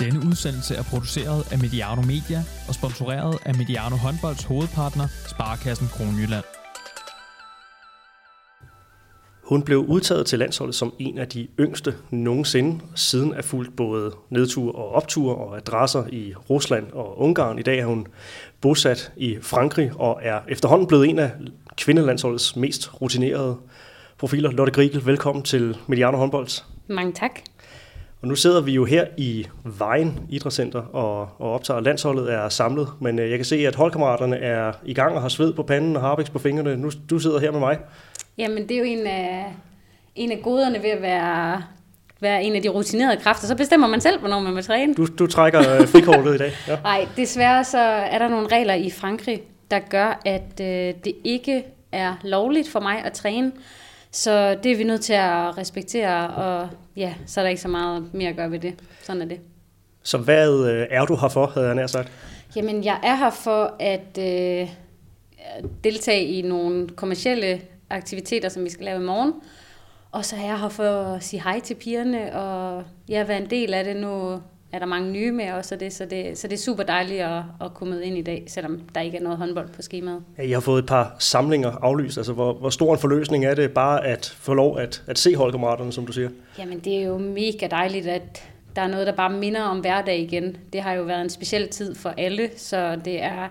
Denne udsendelse er produceret af Mediano Media og sponsoreret af Mediano Håndbolds hovedpartner, Sparkassen Kronjylland. Hun blev udtaget til landsholdet som en af de yngste nogensinde, siden er fulgt både nedtur og optur og adresser i Rusland og Ungarn. I dag er hun bosat i Frankrig og er efterhånden blevet en af kvindelandsholdets mest rutinerede profiler. Lotte Grigel, velkommen til Mediano Håndbolds. Mange tak. Og nu sidder vi jo her i Vejen Idrætscenter og, og optager, landsholdet er samlet, men øh, jeg kan se, at holdkammeraterne er i gang og har sved på panden og harpiks på fingrene. Nu, du sidder her med mig. Jamen, det er jo en af, en af goderne ved at være, være en af de rutinerede kræfter. Så bestemmer man selv, hvornår man vil træne. Du, du trækker øh, frikortet i dag. Ja. Nej, desværre så er der nogle regler i Frankrig, der gør, at øh, det ikke er lovligt for mig at træne. Så det er vi nødt til at respektere, og ja, så er der ikke så meget mere at gøre ved det. Sådan er det. Så hvad øh, er du her for, havde jeg nær sagt? Jamen, jeg er her for at øh, deltage i nogle kommercielle aktiviteter, som vi skal lave i morgen. Og så er jeg her for at sige hej til pigerne, og ja, være en del af det. Nu er der mange nye med også, det, så, det, så det er super dejligt at, at komme med ind i dag, selvom der ikke er noget håndbold på skemaet. Ja, I har fået et par samlinger aflyst. Altså, hvor, hvor stor en forløsning er det bare at få lov at, at se holdkammeraterne, som du siger? Jamen, det er jo mega dejligt, at der er noget, der bare minder om hverdag igen. Det har jo været en speciel tid for alle, så det er,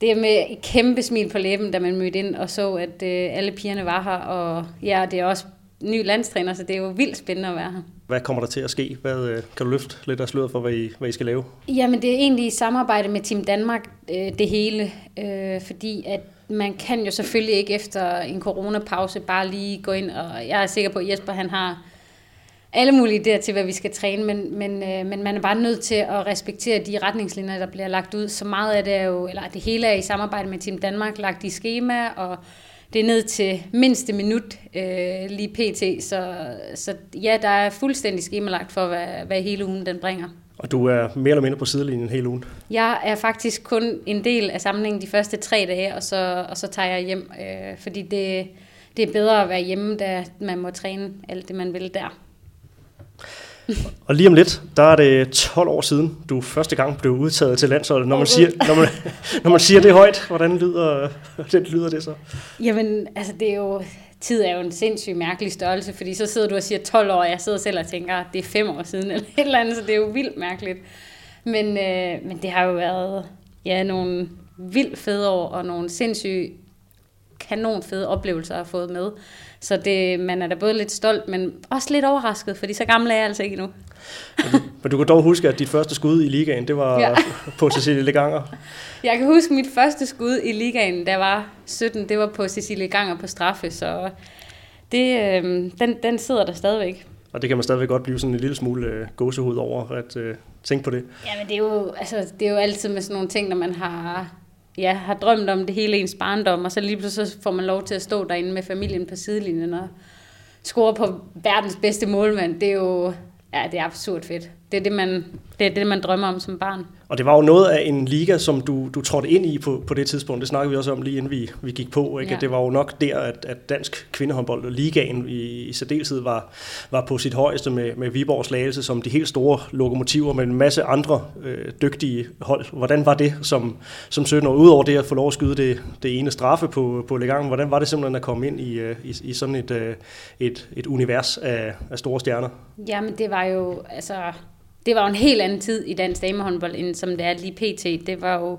det er med et kæmpe smil på læben, da man mødte ind og så, at øh, alle pigerne var her. Og ja, det er også ny landstræner, så det er jo vildt spændende at være her. Hvad kommer der til at ske? Hvad, øh, kan du løfte lidt af sløret for, hvad I, hvad I skal lave? Jamen, det er egentlig i samarbejde med Team Danmark, øh, det hele. Øh, fordi at man kan jo selvfølgelig ikke efter en coronapause bare lige gå ind, og jeg er sikker på, at Jesper han har alle mulige idéer til, hvad vi skal træne, men, men, øh, men man er bare nødt til at respektere de retningslinjer, der bliver lagt ud. Så meget af det er jo, eller det hele er i samarbejde med Team Danmark, lagt i schema, og det er ned til mindste minut øh, lige pt. Så, så ja, der er fuldstændig skemalagt for, hvad, hvad hele ugen den bringer. Og du er mere eller mindre på sidelinjen hele ugen? Jeg er faktisk kun en del af samlingen de første tre dage, og så, og så tager jeg hjem, øh, fordi det, det er bedre at være hjemme, da man må træne alt det, man vil der. Og lige om lidt, der er det 12 år siden, du første gang blev udtaget til landsholdet. Når man siger, når man, når man siger det højt, hvordan lyder, det, lyder det så? Jamen, altså det er jo, tid er jo en sindssygt mærkelig størrelse, fordi så sidder du og siger 12 år, og jeg sidder selv og tænker, det er fem år siden, eller et eller andet, så det er jo vildt mærkeligt. Men, øh, men det har jo været ja, nogle vildt fede år, og nogle sindssygt kanon fede oplevelser have fået med. Så det, man er da både lidt stolt, men også lidt overrasket, fordi så gammel er jeg altså ikke endnu. men du kan dog huske, at dit første skud i ligaen, det var ja. på Cecilie Leganger. Jeg kan huske mit første skud i ligaen, der var 17, det var på Cecilie Ganger på straffe, så det, øh, den, den sidder der stadigvæk. Og det kan man stadigvæk godt blive sådan en lille smule øh, gåsehud over at øh, tænke på det. Ja, men det er, jo, altså, det er jo altid med sådan nogle ting, når man har ja, har drømt om det hele ens barndom, og så lige pludselig så får man lov til at stå derinde med familien på sidelinjen og score på verdens bedste målmand. Det er jo ja, det er absurd fedt. Det er det, man, det er det, man drømmer om som barn. Og det var jo noget af en liga, som du, du trådte ind i på, på det tidspunkt. Det snakkede vi også om lige inden vi, vi gik på. Ikke? Ja. Det var jo nok der, at, at dansk kvindehåndbold og ligaen i, i særdeleshed var, var på sit højeste med, med Viborg Slagelse som de helt store lokomotiver med en masse andre øh, dygtige hold. Hvordan var det som, som 17 år? Udover det at få lov at skyde det, det ene straffe på, på Legangen, hvordan var det simpelthen at komme ind i, øh, i, i sådan et, øh, et, et univers af, af store stjerner? Jamen det var jo, altså det var jo en helt anden tid i dansk damehåndbold, end som det er lige pt. Det var jo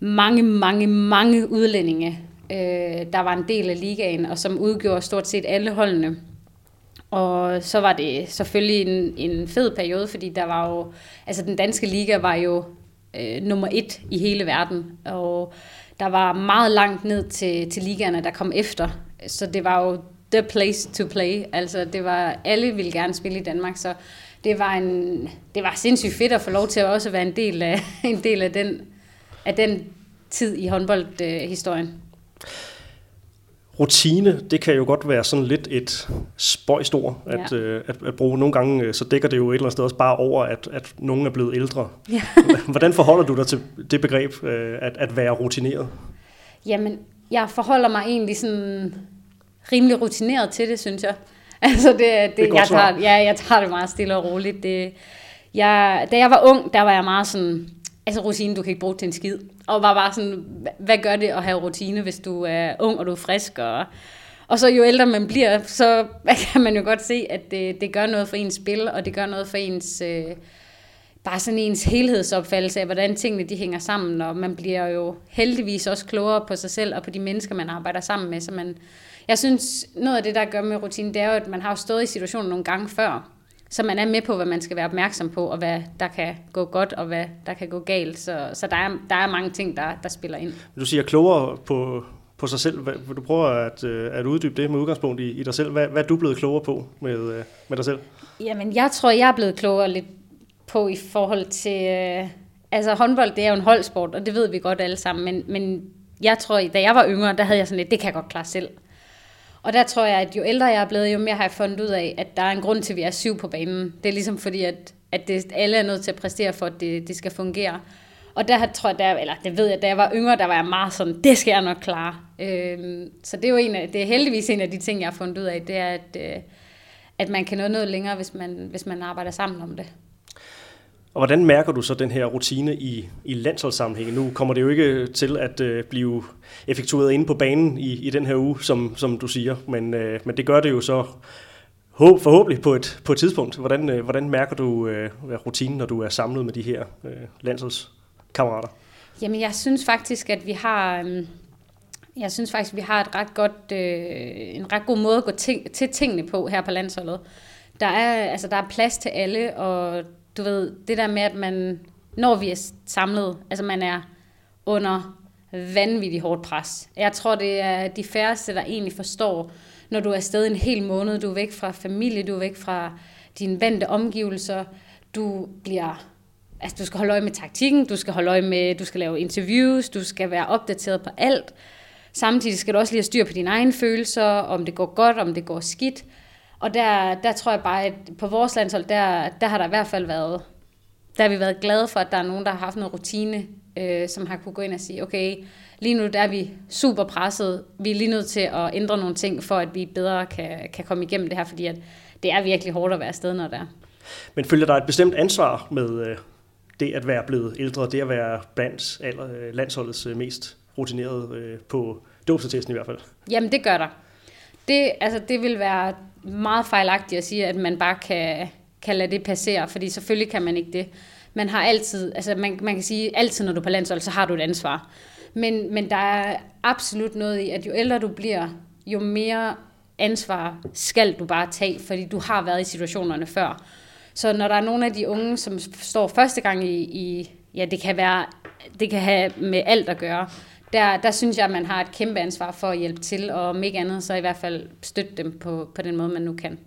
mange, mange, mange udlændinge, øh, der var en del af ligaen, og som udgjorde stort set alle holdene. Og så var det selvfølgelig en, en fed periode, fordi der var jo, altså den danske liga var jo øh, nummer et i hele verden, og der var meget langt ned til, til ligaerne, der kom efter. Så det var jo the place to play. Altså det var, alle ville gerne spille i Danmark, så det var, en, det var sindssygt fedt at få lov til at også være en del af, en del af, den, af den tid i håndboldhistorien. Rutine, det kan jo godt være sådan lidt et spøjst ord at, ja. øh, at, at bruge. Nogle gange øh, så dækker det jo et eller andet sted også bare over, at, at nogen er blevet ældre. Ja. Hvordan forholder du dig til det begreb, øh, at, at være rutineret? Jamen, jeg forholder mig egentlig sådan rimelig rutineret til det, synes jeg. Altså det, det, det jeg, tager, ja, jeg tager det meget stille og roligt. Det, jeg, da jeg var ung, der var jeg meget sådan, altså rutine, du kan ikke bruge til en skid. Og var bare sådan, hvad gør det at have rutine, hvis du er ung, og du er frisk, og, og så jo ældre man bliver, så kan man jo godt se, at det, det gør noget for ens spil, og det gør noget for ens, øh, bare sådan ens helhedsopfattelse af, hvordan tingene de hænger sammen, og man bliver jo heldigvis også klogere på sig selv, og på de mennesker, man arbejder sammen med, så man, jeg synes, noget af det, der gør med rutine, det er jo, at man har stået i situationen nogle gange før, så man er med på, hvad man skal være opmærksom på, og hvad der kan gå godt, og hvad der kan gå galt. Så, så der, er, der er mange ting, der, der spiller ind. Du siger klogere på, på sig selv. Vil du prøve at, øh, at uddybe det med udgangspunkt i, i dig selv? Hvad, hvad er du blevet klogere på med, øh, med dig selv? Jamen, jeg tror, jeg er blevet klogere lidt på i forhold til... Øh, altså, håndbold, det er jo en holdsport, og det ved vi godt alle sammen, men, men jeg tror, da jeg var yngre, der havde jeg sådan lidt, det kan jeg godt klare selv. Og der tror jeg, at jo ældre jeg er blevet, jo mere har jeg fundet ud af, at der er en grund til, at vi er syv på banen. Det er ligesom fordi, at, at det, alle er nødt til at præstere for, at det, det skal fungere. Og der tror jeg, der, eller det ved jeg, da jeg var yngre, der var jeg meget sådan, det skal jeg nok klare. Øh, så det er jo en af, det er heldigvis en af de ting, jeg har fundet ud af, det er, at, øh, at man kan nå noget længere, hvis man, hvis man arbejder sammen om det. Og hvordan mærker du så den her rutine i, i landsholdssammenhæng? Nu kommer det jo ikke til at øh, blive effektueret inde på banen i, i den her uge, som, som du siger, men, øh, men det gør det jo så håb, forhåbentlig på et, på et tidspunkt. Hvordan, øh, hvordan mærker du øh, rutinen, når du er samlet med de her øh, landsholdskammerater? Jamen, jeg synes faktisk, at vi har... Øh, jeg synes faktisk, at vi har et ret godt, øh, en ret god måde at gå ting, til tingene på her på landsholdet. Der er, altså, der er plads til alle, og du ved, det der med, at man, når vi er samlet, altså man er under vanvittigt hårdt pres. Jeg tror, det er de færreste, der egentlig forstår, når du er afsted en hel måned, du er væk fra familie, du er væk fra dine vante omgivelser, du bliver altså du skal holde øje med taktikken, du skal holde øje med, du skal lave interviews, du skal være opdateret på alt. Samtidig skal du også lige have styr på dine egne følelser, om det går godt, om det går skidt. Og der, der tror jeg bare, at på vores landshold, der, der har der i hvert fald været, der har vi været glade for, at der er nogen, der har haft noget rutine, øh, som har kunne gå ind og sige, okay, lige nu der er vi super presset, vi er lige nødt til at ændre nogle ting, for at vi bedre kan, kan komme igennem det her, fordi at det er virkelig hårdt at være afsted, når det er. Men følger der et bestemt ansvar med øh, det at være blevet ældre, det at være blandt øh, landsholdets øh, mest rutineret på dåbsatesten i hvert fald? Jamen det gør der. Det, altså, det vil være meget fejlagtigt at sige, at man bare kan, kan lade det passere, fordi selvfølgelig kan man ikke det. Man har altid, altså man, man kan sige, altid når du er på landshold, så har du et ansvar. Men, men der er absolut noget i, at jo ældre du bliver, jo mere ansvar skal du bare tage, fordi du har været i situationerne før. Så når der er nogle af de unge, som står første gang i, i ja, det kan være, det kan have med alt at gøre, der, der synes jeg, at man har et kæmpe ansvar for at hjælpe til, og om ikke andet, så i hvert fald støtte dem på, på den måde, man nu kan.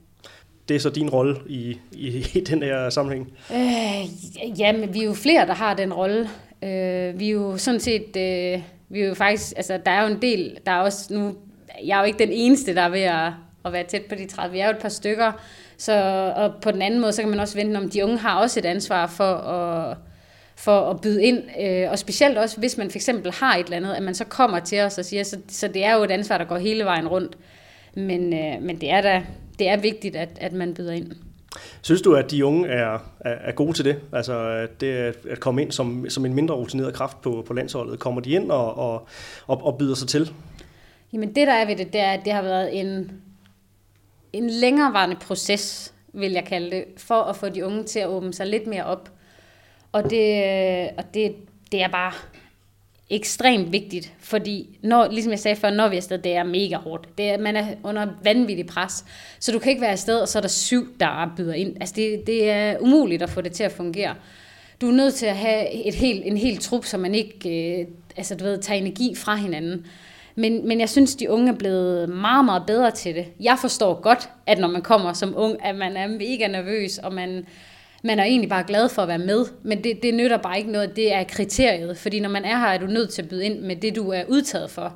Det er så din rolle i, i, i den her sammenhæng? Øh, jamen, vi er jo flere, der har den rolle. Øh, vi er jo sådan set, øh, vi er jo faktisk, altså der er jo en del, der er også nu, jeg er jo ikke den eneste, der er ved at, at være tæt på de 30, vi er jo et par stykker, så, og på den anden måde, så kan man også vente om, de unge har også et ansvar for at for at byde ind, øh, og specielt også, hvis man for eksempel har et eller andet, at man så kommer til os og siger, så, så det er jo et ansvar, der går hele vejen rundt. Men, øh, men det er da det er vigtigt, at, at man byder ind. Synes du, at de unge er, er, er gode til det? Altså det at komme ind som, som en mindre rutineret kraft på, på landsholdet. Kommer de ind og, og, og, og byder sig til? Jamen det, der er ved det, det er, at det har været en, en længerevarende proces, vil jeg kalde det, for at få de unge til at åbne sig lidt mere op. Og det, øh, og det, det er bare ekstremt vigtigt, fordi når, ligesom jeg sagde før, når vi er afsted, det er mega hårdt. Det er, man er under vanvittig pres, så du kan ikke være afsted, og så er der syv, der byder ind. Altså det, det er umuligt at få det til at fungere. Du er nødt til at have et helt, en hel trup, så man ikke øh, altså, du ved, tager energi fra hinanden. Men, men jeg synes, de unge er blevet meget, meget bedre til det. Jeg forstår godt, at når man kommer som ung, at man er mega nervøs, og man, man er egentlig bare glad for at være med, men det, det nytter bare ikke noget, det er kriteriet, fordi når man er her, er du nødt til at byde ind med det, du er udtaget for.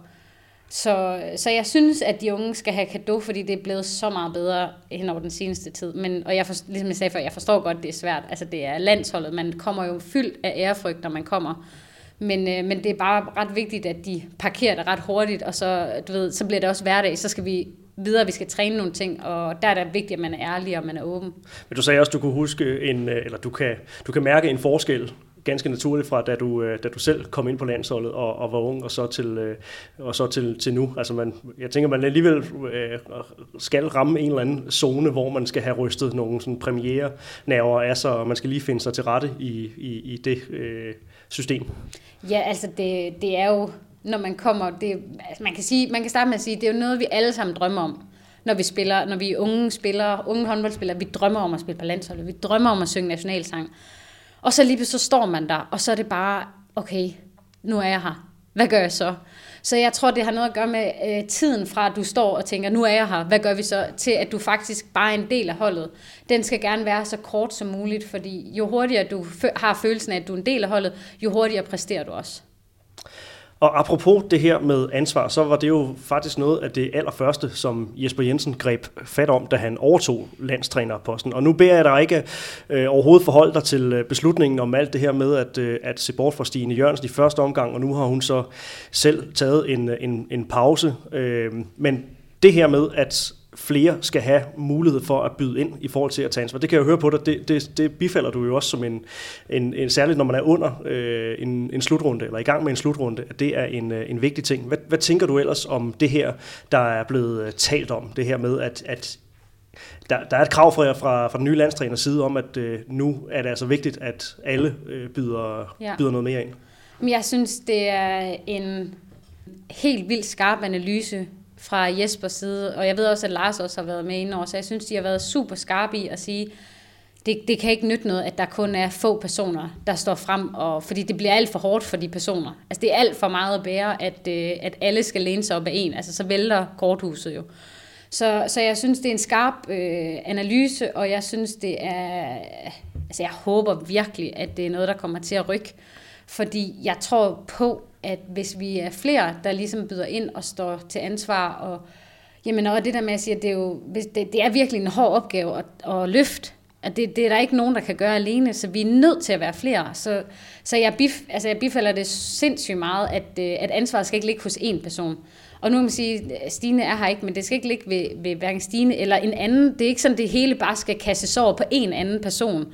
Så, så jeg synes, at de unge skal have kado, fordi det er blevet så meget bedre hen over den seneste tid. Men, og jeg for, ligesom jeg sagde før, jeg forstår godt, det er svært. Altså det er landsholdet, man kommer jo fyldt af ærefrygt, når man kommer. Men, øh, men det er bare ret vigtigt, at de parkerer det ret hurtigt, og så, du ved, så bliver det også hverdag. Så skal vi videre, vi skal træne nogle ting, og der er det vigtigt, at man er ærlig og man er åben. Men du sagde også, at du kunne huske en, eller du kan, du kan mærke en forskel ganske naturligt fra, da du, øh, da du selv kom ind på landsholdet og, og var ung, og så til, øh, og så til, til nu. Altså man, jeg tænker, man alligevel øh, skal ramme en eller anden zone, hvor man skal have rystet nogle sådan premiere nerver af sig, og man skal lige finde sig til rette i, i, i det øh, system. Ja, altså det, det er jo, når man kommer, det, altså man, kan sige, man kan starte med at sige, det er jo noget, vi alle sammen drømmer om når vi spiller, når vi er unge spillere, unge håndboldspillere, vi drømmer om at spille på landsholdet, vi drømmer om at synge nationalsang. Og så lige så står man der, og så er det bare, okay, nu er jeg her. Hvad gør jeg så? Så jeg tror, det har noget at gøre med øh, tiden fra, at du står og tænker, nu er jeg her, hvad gør vi så? Til at du faktisk bare er en del af holdet. Den skal gerne være så kort som muligt, fordi jo hurtigere du har følelsen af, at du er en del af holdet, jo hurtigere præsterer du også. Og apropos det her med ansvar, så var det jo faktisk noget af det allerførste, som Jesper Jensen greb fat om, da han overtog landstrænerposten. Og nu beder jeg dig ikke øh, overhovedet forholde dig til øh, beslutningen om alt det her med at, øh, at se bort fra Stine Jørgensen i første omgang, og nu har hun så selv taget en, øh, en, en pause. Øh, men det her med, at flere skal have mulighed for at byde ind i forhold til at tage ansvar. Det kan jeg jo høre på dig, det, det, det bifalder du jo også som en, en, en særligt når man er under øh, en, en slutrunde, eller i gang med en slutrunde, at det er en, øh, en vigtig ting. Hvad, hvad tænker du ellers om det her, der er blevet øh, talt om, det her med, at, at der, der er et krav fra, fra, fra den nye landstræners side om, at øh, nu er det altså vigtigt, at alle øh, byder, ja. byder noget mere ind. Jeg synes, det er en helt vildt skarp analyse, fra Jespers side, og jeg ved også, at Lars også har været med indover, så jeg synes, de har været super skarpe i at sige, det, det kan ikke nytte noget, at der kun er få personer, der står frem, og, fordi det bliver alt for hårdt for de personer. Altså det er alt for meget at bære, at, øh, at alle skal læne sig op af en, altså så vælter korthuset jo. Så, så jeg synes, det er en skarp øh, analyse, og jeg synes, det er... Altså jeg håber virkelig, at det er noget, der kommer til at rykke, fordi jeg tror på, at hvis vi er flere, der ligesom byder ind og står til ansvar, og, jamen, og det der med at sige, at det er, jo, det, det er virkelig en hård opgave at, at løfte, at det, det er der ikke nogen, der kan gøre alene, så vi er nødt til at være flere. Så, så jeg, bif, altså jeg bifalder det sindssygt meget, at, øh, at ansvaret skal ikke ligge hos én person. Og nu kan man sige, at Stine er her ikke, men det skal ikke ligge ved, ved hverken Stine eller en anden. Det er ikke sådan, det hele bare skal kastes over på en anden person.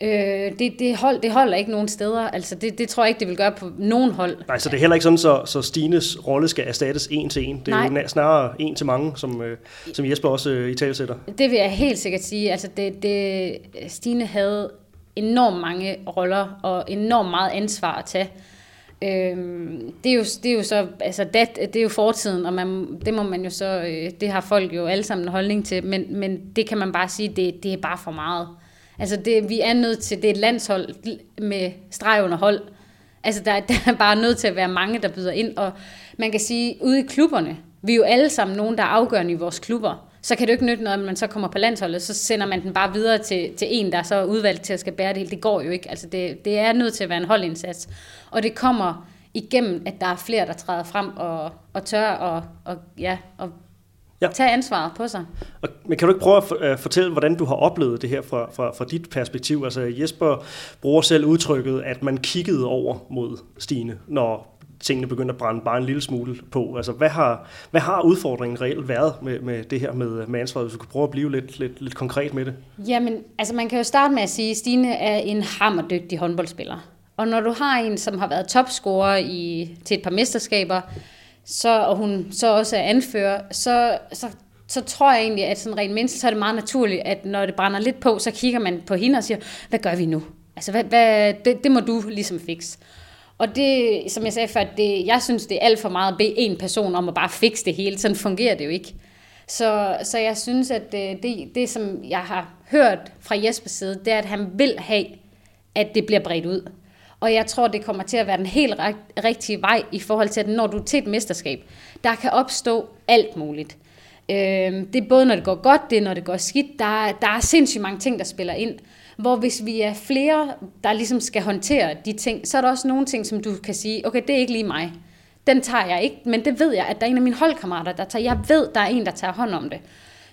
Øh, det, det, hold, det holder ikke nogen steder. Altså, det, det tror jeg ikke, det vil gøre på nogen hold. Nej, så det er heller ikke sådan, så, så Stines rolle skal erstattes en til en. Det er Nej. jo snarere en til mange, som, øh, som Jesper også øh, i tale sætter. Det vil jeg helt sikkert sige. Altså, det, det, Stine havde enormt mange roller og enormt meget ansvar at tage. Øhm, det, er jo, det er jo så, altså det, det er jo fortiden, og man, det må man jo så, øh, det har folk jo alle sammen en holdning til, men, men det kan man bare sige, det, det er bare for meget. Altså det, vi er nødt til, det er et landshold med streg under hold. Altså der, der er bare nødt til at være mange, der byder ind, og man kan sige, ude i klubberne, vi er jo alle sammen nogen, der er afgørende i vores klubber, så kan det jo ikke nytte noget, at man så kommer på landsholdet, så sender man den bare videre til, til en, der så er udvalgt til at skal bære det hele. Det går jo ikke. Altså det, det er nødt til at være en holdindsats. Og det kommer igennem, at der er flere, der træder frem og, og tør og, og, ja, og ja. tage ansvaret på sig. Og, men kan du ikke prøve at fortælle, hvordan du har oplevet det her fra, fra, fra dit perspektiv? Altså Jesper bruger selv udtrykket, at man kiggede over mod Stine, når tingene begyndte at brænde bare en lille smule på. Altså, hvad har, hvad har udfordringen reelt været med, med det her med, med ansvaret, hvis du kan prøve at blive lidt, lidt, lidt konkret med det? Jamen, altså man kan jo starte med at sige, at Stine er en hammerdygtig håndboldspiller. Og når du har en, som har været topscorer i, til et par mesterskaber, så, og hun så også er anfører, så, så, så tror jeg egentlig, at sådan rent mindst, så er det meget naturligt, at når det brænder lidt på, så kigger man på hende og siger, hvad gør vi nu? Altså, hvad, hvad, det, det må du ligesom fikse. Og det, som jeg sagde før, det, jeg synes, det er alt for meget at bede en person om at bare fikse det hele. Sådan fungerer det jo ikke. Så, så jeg synes, at det, det, det, som jeg har hørt fra Jespers side, det er, at han vil have, at det bliver bredt ud. Og jeg tror, det kommer til at være den helt rigtige vej i forhold til, at når du er til et mesterskab, der kan opstå alt muligt. Øh, det er både, når det går godt, det er, når det går skidt. Der, der er sindssygt mange ting, der spiller ind. Hvor hvis vi er flere, der ligesom skal håndtere de ting, så er der også nogle ting, som du kan sige, okay, det er ikke lige mig. Den tager jeg ikke, men det ved jeg, at der er en af mine holdkammerater, der tager. Jeg ved, der er en, der tager hånd om det.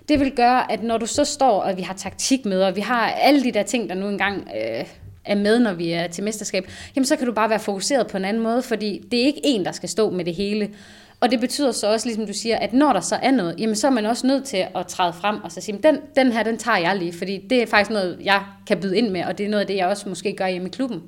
Det vil gøre, at når du så står, og vi har taktikmøder, og vi har alle de der ting, der nu engang øh, er med, når vi er til mesterskab, jamen så kan du bare være fokuseret på en anden måde, fordi det er ikke en, der skal stå med det hele. Og det betyder så også, ligesom du siger, at når der så er noget, jamen så er man også nødt til at træde frem og så sige, den, den her, den tager jeg lige, fordi det er faktisk noget, jeg kan byde ind med, og det er noget af det, jeg også måske gør hjemme i klubben.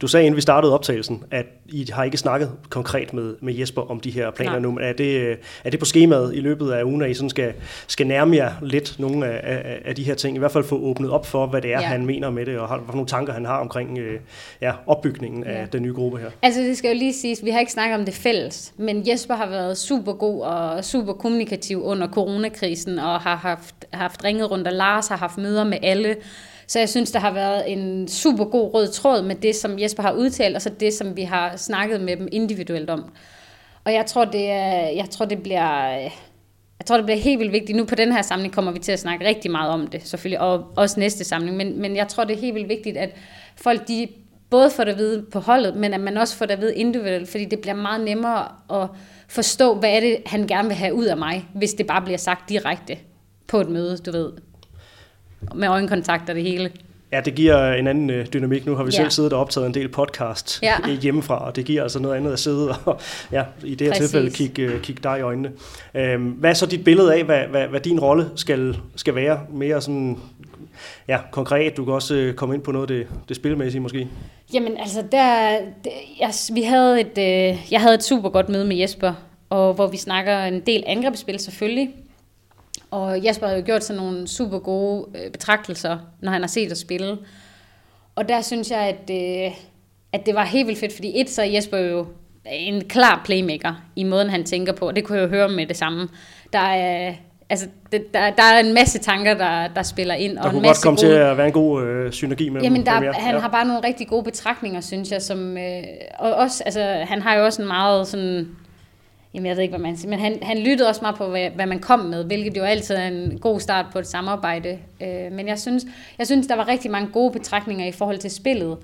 Du sagde, inden vi startede optagelsen, at I har ikke snakket konkret med, med Jesper om de her planer Nej. nu. Er det, er det på skemaet i løbet af ugen, at I sådan skal, skal nærme jer lidt nogle af, af, af de her ting? I hvert fald få åbnet op for, hvad det er, ja. han mener med det, og hvad nogle tanker han har omkring øh, ja, opbygningen ja. af den nye gruppe her. Altså det skal jo lige siges, vi har ikke snakket om det fælles, men Jesper har været super god og super kommunikativ under coronakrisen, og har haft, haft ringet rundt, og Lars har haft møder med alle, så jeg synes, der har været en super god rød tråd med det, som Jesper har udtalt, og så det, som vi har snakket med dem individuelt om. Og jeg tror, det, er, jeg tror, det bliver... Jeg tror, det bliver helt vildt vigtigt. Nu på den her samling kommer vi til at snakke rigtig meget om det, selvfølgelig, og også næste samling. Men, men jeg tror, det er helt vildt vigtigt, at folk de både får det at vide på holdet, men at man også får det at vide individuelt, fordi det bliver meget nemmere at forstå, hvad er det, han gerne vil have ud af mig, hvis det bare bliver sagt direkte på et møde, du ved med øjenkontakt og det hele. Ja, det giver en anden øh, dynamik. Nu har vi ja. selv siddet og optaget en del podcast ja. hjemmefra, og det giver altså noget andet at sidde og ja, i det her Præcis. tilfælde kigge, øh, kigge dig i øjnene. Øhm, hvad er så dit billede af, hvad, hvad, hvad din rolle skal, skal være? Mere sådan ja, konkret. Du kan også øh, komme ind på noget af det, det spilmæssige måske. Jamen altså, der, det, jeg, vi havde et, øh, jeg havde et super godt møde med Jesper, og hvor vi snakker en del angrebsspil selvfølgelig, og Jasper har jo gjort sådan nogle super gode øh, betragtelser, når han har set os spille. Og der synes jeg, at, øh, at det var helt vildt fedt, fordi et, så er Jesper jo en klar playmaker i måden, han tænker på. Det kunne jeg jo høre med det samme. Der er, altså, det, der, der er en masse tanker, der, der spiller ind. Der og kunne en masse godt komme gode... til at være en god øh, synergi mellem Jamen, der, han ja. har bare nogle rigtig gode betragtninger, synes jeg. Som, øh, og også, altså, han har jo også en meget sådan Jamen, jeg ved ikke, hvad man siger, men han, han lyttede også meget på, hvad, hvad man kom med, hvilket jo altid er en god start på et samarbejde. Øh, men jeg synes, jeg synes, der var rigtig mange gode betragtninger i forhold til spillet.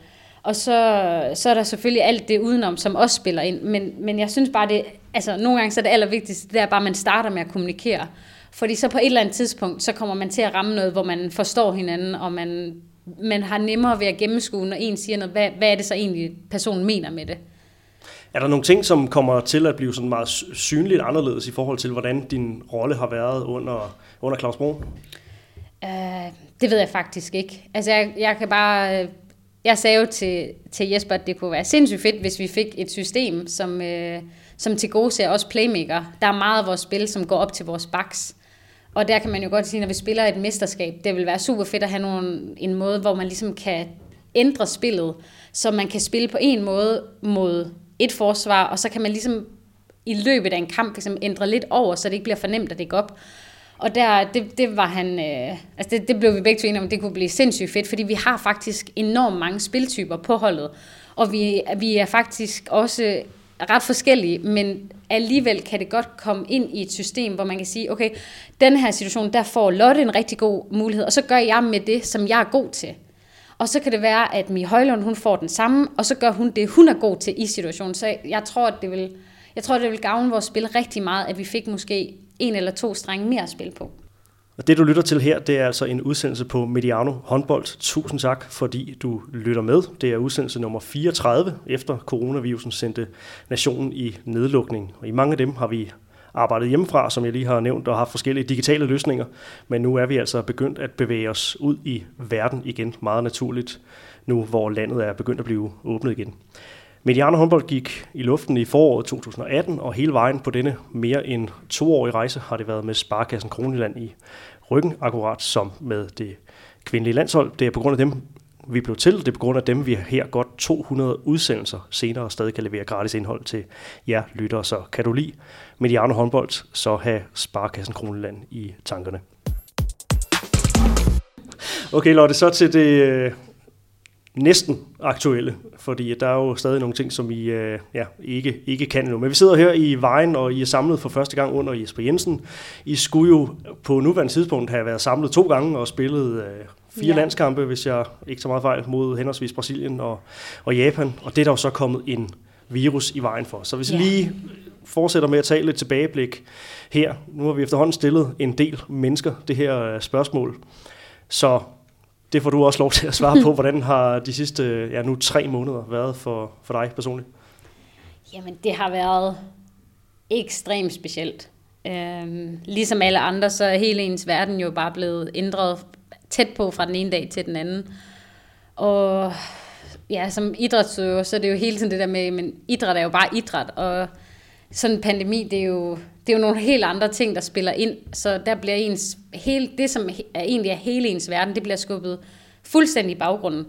Og så, så er der selvfølgelig alt det udenom, som også spiller ind. Men, men jeg synes bare, det, altså nogle gange så er det allervigtigste, det er bare, at man starter med at kommunikere. Fordi så på et eller andet tidspunkt, så kommer man til at ramme noget, hvor man forstår hinanden, og man, man har nemmere ved at gennemskue, når en siger noget, hvad, hvad er det så egentlig, personen mener med det. Er der nogle ting, som kommer til at blive sådan meget synligt anderledes i forhold til, hvordan din rolle har været under, under Claus Brun? Uh, øh, det ved jeg faktisk ikke. Altså, jeg, jeg kan bare... Øh, jeg sagde jo til, til Jesper, at det kunne være sindssygt fedt, hvis vi fik et system, som, uh, som til gode ser også playmaker. Der er meget af vores spil, som går op til vores backs. Og der kan man jo godt sige, når vi spiller et mesterskab, det vil være super fedt at have nogle, en måde, hvor man ligesom kan ændre spillet, så man kan spille på en måde mod et forsvar, og så kan man ligesom i løbet af en kamp ligesom ændre lidt over, så det ikke bliver fornemt at det går op. Og der, det, det var han, øh, altså det, det blev vi begge to enige om, det kunne blive sindssygt fedt, fordi vi har faktisk enormt mange spiltyper på holdet, og vi, vi er faktisk også ret forskellige, men alligevel kan det godt komme ind i et system, hvor man kan sige, okay, den her situation, der får Lotte en rigtig god mulighed, og så gør jeg med det, som jeg er god til. Og så kan det være, at Mie Højlund hun får den samme, og så gør hun det, hun er god til i situationen. Så jeg tror, at det vil, jeg tror, det vil gavne vores spil rigtig meget, at vi fik måske en eller to strenge mere at spille på. Og det, du lytter til her, det er altså en udsendelse på Mediano håndbold. Tusind tak, fordi du lytter med. Det er udsendelse nummer 34, efter coronavirusen sendte nationen i nedlukning. Og i mange af dem har vi arbejdet hjemmefra, som jeg lige har nævnt, og har forskellige digitale løsninger. Men nu er vi altså begyndt at bevæge os ud i verden igen, meget naturligt, nu hvor landet er begyndt at blive åbnet igen. Mediano håndbold gik i luften i foråret 2018, og hele vejen på denne mere end toårige rejse har det været med Sparkassen Kroneland i ryggen, akkurat som med det kvindelige landshold. Det er på grund af dem, vi blev til. Det er på grund af dem, vi her godt 200 udsendelser senere stadig kan levere gratis indhold til jer lyttere. Så kan du lide Mediano håndbold, så have Sparkassen Kroneland i tankerne. Okay, Lotte, så til det øh, næsten aktuelle, fordi der er jo stadig nogle ting, som I øh, ja, ikke, ikke kan nu. Men vi sidder her i vejen, og I er samlet for første gang under Jesper Jensen. I skulle jo på nuværende tidspunkt have været samlet to gange og spillet øh, fire ja. landskampe, hvis jeg ikke så meget fejl, mod henholdsvis Brasilien og, og Japan. Og det er der jo så kommet en virus i vejen for. Så hvis ja. I lige fortsætter med at tage lidt tilbageblik her. Nu har vi efterhånden stillet en del mennesker det her øh, spørgsmål. Så det får du også lov til at svare på. Hvordan har de sidste ja, nu tre måneder været for, for dig personligt? Jamen, det har været ekstremt specielt. Øhm, ligesom alle andre, så er hele ens verden jo bare blevet ændret tæt på fra den ene dag til den anden. Og ja, som idrætsøver, så er det jo hele tiden det der med, men idræt er jo bare idræt, og sådan en pandemi, det er jo, det er jo nogle helt andre ting, der spiller ind, så der bliver ens, hele, det som er egentlig er hele ens verden, det bliver skubbet fuldstændig i baggrunden.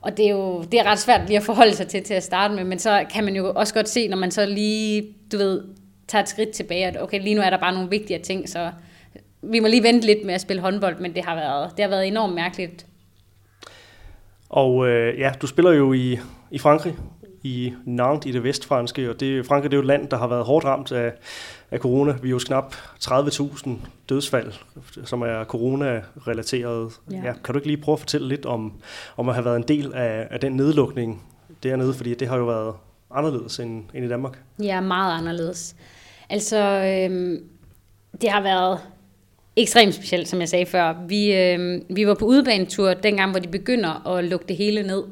Og det er jo det er ret svært lige at forholde sig til til at starte med, men så kan man jo også godt se, når man så lige, du ved, tager et skridt tilbage, at okay, lige nu er der bare nogle vigtigere ting, så vi må lige vente lidt med at spille håndbold, men det har været, det har været enormt mærkeligt. Og øh, ja, du spiller jo i, i Frankrig, i Nantes i det vestfranske, og det, Frankrig det er jo et land, der har været hårdt ramt af, af corona. Vi er jo knap 30.000 dødsfald, som er corona-relateret. Ja. Ja, kan du ikke lige prøve at fortælle lidt om, om at have været en del af, af den nedlukning dernede, fordi det har jo været anderledes end, end i Danmark. Ja, meget anderledes. Altså, øhm, det har været ekstremt specielt, som jeg sagde før. Vi, øh, vi var på udebanetur dengang, hvor de begynder at lukke det hele ned.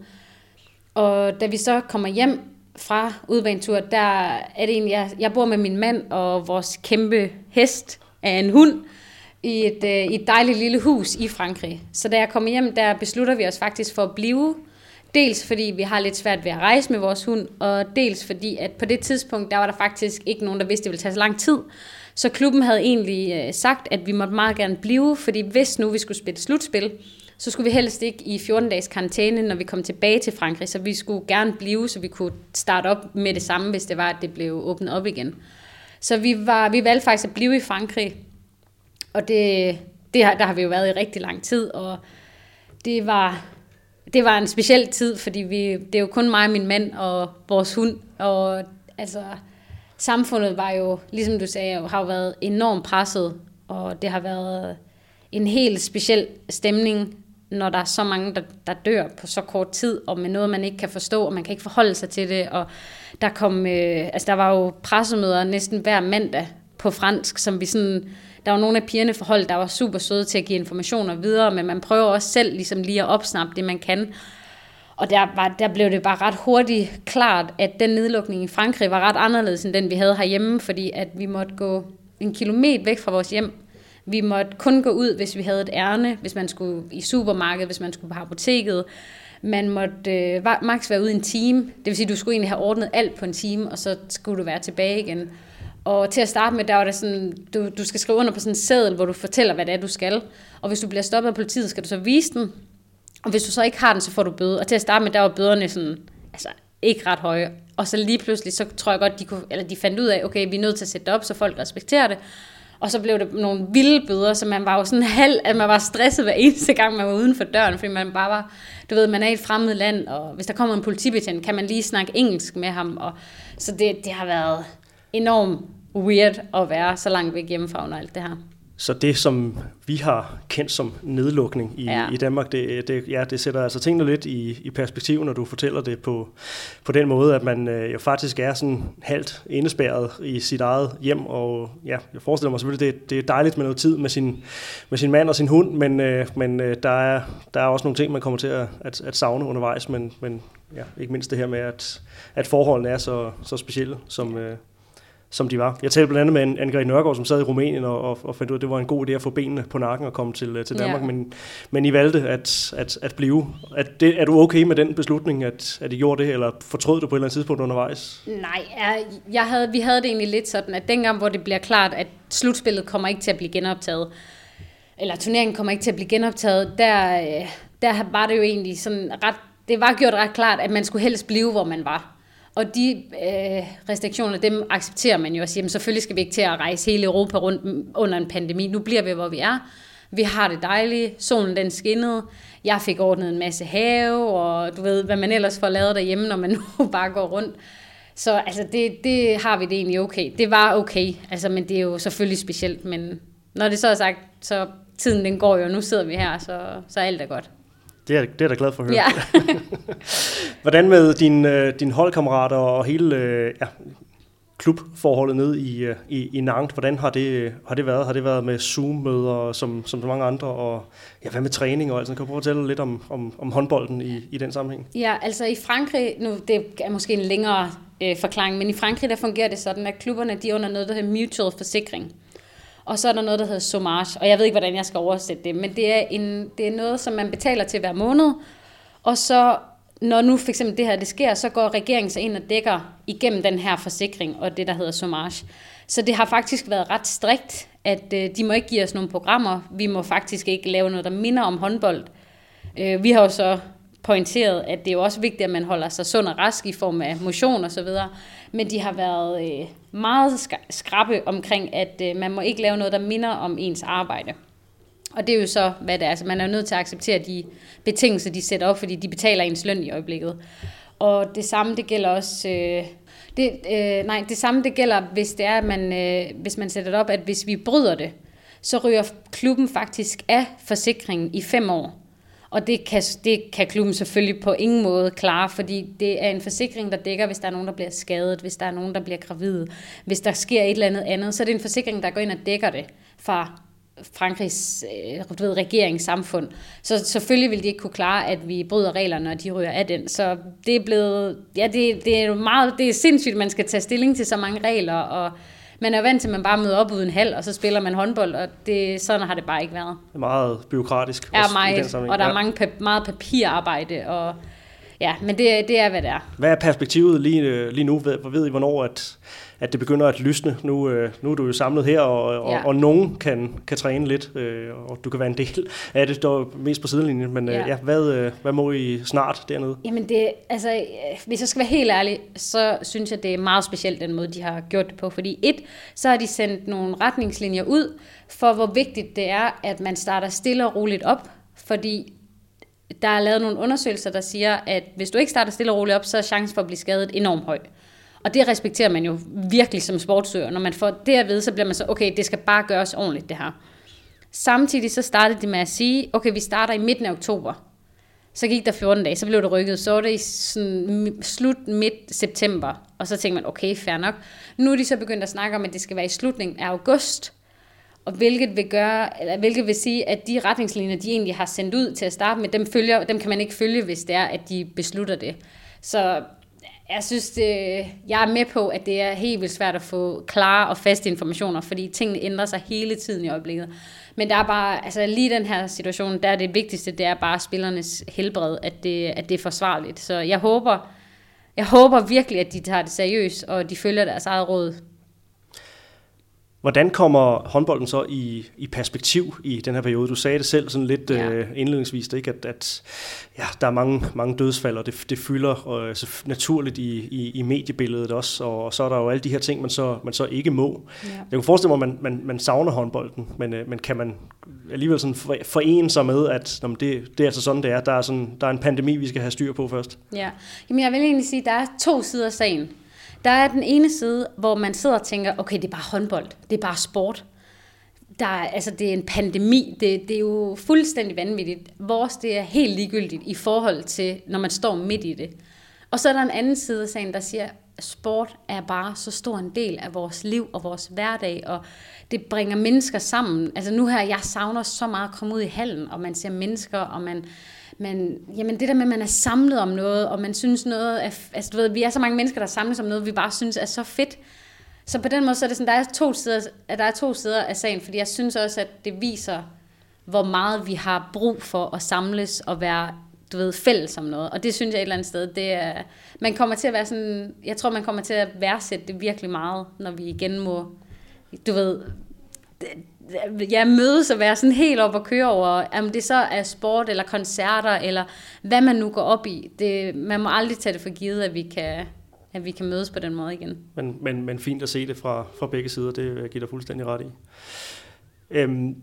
Og da vi så kommer hjem fra udebanetur, der er det egentlig, jeg, jeg bor med min mand og vores kæmpe hest af en hund i et, øh, i et dejligt lille hus i Frankrig. Så da jeg kommer hjem, der beslutter vi os faktisk for at blive. Dels fordi vi har lidt svært ved at rejse med vores hund, og dels fordi, at på det tidspunkt, der var der faktisk ikke nogen, der vidste, at det ville tage så lang tid. Så klubben havde egentlig øh, sagt, at vi måtte meget gerne blive, fordi hvis nu vi skulle spille slutspil, så skulle vi helst ikke i 14 dages karantæne, når vi kom tilbage til Frankrig, så vi skulle gerne blive, så vi kunne starte op med det samme, hvis det var, at det blev åbnet op igen. Så vi, var, vi valgte faktisk at blive i Frankrig, og det, det har, der har vi jo været i rigtig lang tid, og det var, det var en speciel tid, fordi vi, det er jo kun mig og min mand og vores hund, og altså, samfundet var jo, ligesom du sagde, har jo været enormt presset, og det har været en helt speciel stemning når der er så mange, der, der dør på så kort tid, og med noget, man ikke kan forstå, og man kan ikke forholde sig til det. Og der, kom, øh, altså, der var jo pressemøder næsten hver mandag på fransk, som vi sådan... Der var nogle af pigerne forhold, der var super søde til at give informationer videre, men man prøver også selv ligesom lige at opsnappe det, man kan. Og der, var, der blev det bare ret hurtigt klart, at den nedlukning i Frankrig var ret anderledes end den, vi havde herhjemme, fordi at vi måtte gå en kilometer væk fra vores hjem vi måtte kun gå ud, hvis vi havde et ærne, hvis man skulle i supermarkedet, hvis man skulle på apoteket. Man måtte øh, maks være ude en time. Det vil sige, at du skulle egentlig have ordnet alt på en time, og så skulle du være tilbage igen. Og til at starte med, der var det sådan, du, du skal skrive under på sådan en seddel, hvor du fortæller, hvad det er, du skal. Og hvis du bliver stoppet af politiet, skal du så vise den. Og hvis du så ikke har den, så får du bøde. Og til at starte med, der var bøderne sådan, altså ikke ret høje. Og så lige pludselig, så tror jeg godt, de, kunne, eller de fandt ud af, okay, vi er nødt til at sætte det op, så folk respekterer det. Og så blev det nogle vilde bøder, så man var jo sådan halv, at man var stresset hver eneste gang, man var uden for døren, fordi man bare var, du ved, man er i et fremmed land, og hvis der kommer en politibetjent, kan man lige snakke engelsk med ham. Og, så det, det har været enormt weird at være så langt væk hjemmefra under alt det her. Så det, som vi har kendt som nedlukning i, ja. i Danmark, det, det, ja, det sætter altså tingene lidt i, i perspektiv, når du fortæller det på, på den måde, at man øh, jo faktisk er sådan halvt indespærret i sit eget hjem, og ja, jeg forestiller mig selvfølgelig, det, det er dejligt med noget tid med sin, med sin mand og sin hund, men, øh, men øh, der, er, der er også nogle ting, man kommer til at, at, at savne undervejs, men, men ja, ikke mindst det her med, at, at forholdene er så, så specielle, som, øh, som de var. Jeg talte blandt andet med Anne-Grethe Nørgaard, som sad i Rumænien og, og, og fandt ud af, at det var en god idé at få benene på nakken og komme til, øh, til Danmark, ja. men, men I valgte at, at, at blive. At det, er du okay med den beslutning, at, at I gjorde det, eller fortrød du på et eller andet tidspunkt undervejs? Nej, jeg, jeg havde, vi havde det egentlig lidt sådan, at dengang, hvor det bliver klart, at slutspillet kommer ikke til at blive genoptaget, eller turneringen kommer ikke til at blive genoptaget, der, øh, der var det jo egentlig sådan ret, det var gjort ret klart, at man skulle helst blive, hvor man var. Og de øh, restriktioner, dem accepterer man jo og siger, selvfølgelig skal vi ikke til at rejse hele Europa rundt under en pandemi. Nu bliver vi, hvor vi er. Vi har det dejligt. Solen den skinnede. Jeg fik ordnet en masse have, og du ved, hvad man ellers får lavet derhjemme, når man nu bare går rundt. Så altså, det, det har vi det egentlig okay. Det var okay, altså, men det er jo selvfølgelig specielt. Men når det så er sagt, så tiden den går jo, nu sidder vi her, så, så alt er godt. Det er, det er jeg da glad for at høre. Ja. Hvordan med dine din holdkammerater og hele øh, ja, klubforholdet ned i, øh, i, i Nantes, hvordan har det, har det været? Har det været med Zoom-møder som, som så mange andre? Og ja, hvad med træning og alt sådan? Kan du prøve at fortælle lidt om, om, om håndbolden i, i den sammenhæng? Ja, altså i Frankrig, nu det er måske en længere øh, forklaring, men i Frankrig der fungerer det sådan, at klubberne de er under noget, der hedder mutual forsikring. Og så er der noget, der hedder somage, og jeg ved ikke, hvordan jeg skal oversætte det, men det er, en, det er noget, som man betaler til hver måned, og så når nu for eksempel det her det sker, så går regeringen så ind og dækker igennem den her forsikring og det, der hedder somage. Så det har faktisk været ret strikt, at øh, de må ikke give os nogle programmer. Vi må faktisk ikke lave noget, der minder om håndbold. Øh, vi har jo så pointeret, at det er jo også vigtigt, at man holder sig sund og rask i form af motion og så videre. Men de har været øh, meget skrappe omkring, at øh, man må ikke lave noget, der minder om ens arbejde. Og det er jo så, hvad det er. Altså, man er nødt til at acceptere de betingelser, de sætter op, fordi de betaler ens løn i øjeblikket. Og det samme, det gælder også... Øh, det, øh, nej, det samme det gælder, hvis det er, at man, øh, hvis man sætter det op, at hvis vi bryder det, så ryger klubben faktisk af forsikringen i fem år. Og det kan, det kan klubben selvfølgelig på ingen måde klare, fordi det er en forsikring, der dækker, hvis der er nogen, der bliver skadet, hvis der er nogen, der bliver gravid, hvis der sker et eller andet andet, så er det en forsikring, der går ind og dækker det fra Frankrigs øh, du ved, regeringssamfund. Så selvfølgelig vil de ikke kunne klare, at vi bryder reglerne, og de ryger af den. Så det er blevet, ja, det, det er meget, det er sindssygt, at man skal tage stilling til så mange regler, og man er vant til, at man bare møder op uden hal, og så spiller man håndbold, og det, sådan har det bare ikke været. Det er meget byråkratisk. Ja, meget, og der er mange, meget papirarbejde, og ja, men det, det er, hvad det er. Hvad er perspektivet lige, lige nu? Ved, ved I, hvornår at, at det begynder at lysne? Nu, øh, nu er du jo samlet her, og, ja. og, og nogen kan, kan træne lidt, øh, og du kan være en del af det, der mest på sidelinjen. Men øh, ja. ja, hvad, øh, hvad må I snart dernede? Jamen, det, altså, hvis jeg skal være helt ærlig, så synes jeg, det er meget specielt, den måde, de har gjort det på. Fordi et, så har de sendt nogle retningslinjer ud, for hvor vigtigt det er, at man starter stille og roligt op, fordi der er lavet nogle undersøgelser, der siger, at hvis du ikke starter stille og roligt op, så er chancen for at blive skadet enormt høj. Og det respekterer man jo virkelig som sportsøger. Når man får det at vide, så bliver man så, okay, det skal bare gøres ordentligt det her. Samtidig så startede de med at sige, okay, vi starter i midten af oktober. Så gik der 14 dage, så blev det rykket. Så var det i sådan slut midt september. Og så tænkte man, okay, fair nok. Nu er de så begyndt at snakke om, at det skal være i slutningen af august. Og hvilket vil, gøre, eller hvilket vil sige, at de retningslinjer, de egentlig har sendt ud til at starte med, dem, følger, dem kan man ikke følge, hvis det er, at de beslutter det. Så jeg synes, det, jeg er med på, at det er helt vildt svært at få klare og faste informationer, fordi tingene ændrer sig hele tiden i øjeblikket. Men der er bare, altså lige den her situation, der er det vigtigste, det er bare spillernes helbred, at det, at det er forsvarligt. Så jeg håber, jeg håber virkelig, at de tager det seriøst, og de følger deres eget råd. Hvordan kommer håndbolden så i, i perspektiv i den her periode? Du sagde det selv sådan lidt ja. øh, indledningsvis, ikke? At, at ja, der er mange, mange dødsfald, og det, det fylder øh, så naturligt i, i, i mediebilledet også, og, og så er der jo alle de her ting, man så, man så ikke må. Ja. Jeg kan forestille mig, at man, man, man savner håndbolden, men, øh, men kan man alligevel sådan forene sig med, at nå, det, det er altså sådan, det er. Der er, sådan, der er en pandemi, vi skal have styr på først. Ja, Jamen, jeg vil egentlig sige, at der er to sider af sagen. Der er den ene side, hvor man sidder og tænker, okay, det er bare håndbold, det er bare sport. Der er, altså, det er en pandemi, det, det er jo fuldstændig vanvittigt. Vores, det er helt ligegyldigt i forhold til, når man står midt i det. Og så er der en anden side af sagen, der siger, at sport er bare så stor en del af vores liv og vores hverdag, og det bringer mennesker sammen. Altså nu her, jeg savner så meget at komme ud i hallen, og man ser mennesker, og man, men jamen det der med, at man er samlet om noget, og man synes noget, er, altså du ved, vi er så mange mennesker, der samles om noget, vi bare synes er så fedt. Så på den måde, så er det sådan, der er to sider, at der er to sider af sagen, fordi jeg synes også, at det viser, hvor meget vi har brug for at samles og være du ved, fælles om noget. Og det synes jeg et eller andet sted, det er, man kommer til at være sådan, jeg tror, man kommer til at værdsætte det virkelig meget, når vi igen må, du ved, ja, mødes og være sådan helt op og køre over, om det så er sport eller koncerter, eller hvad man nu går op i. Det, man må aldrig tage det for givet, at vi kan, at vi kan mødes på den måde igen. Men, men, men fint at se det fra, fra begge sider, det giver dig fuldstændig ret i. Øhm,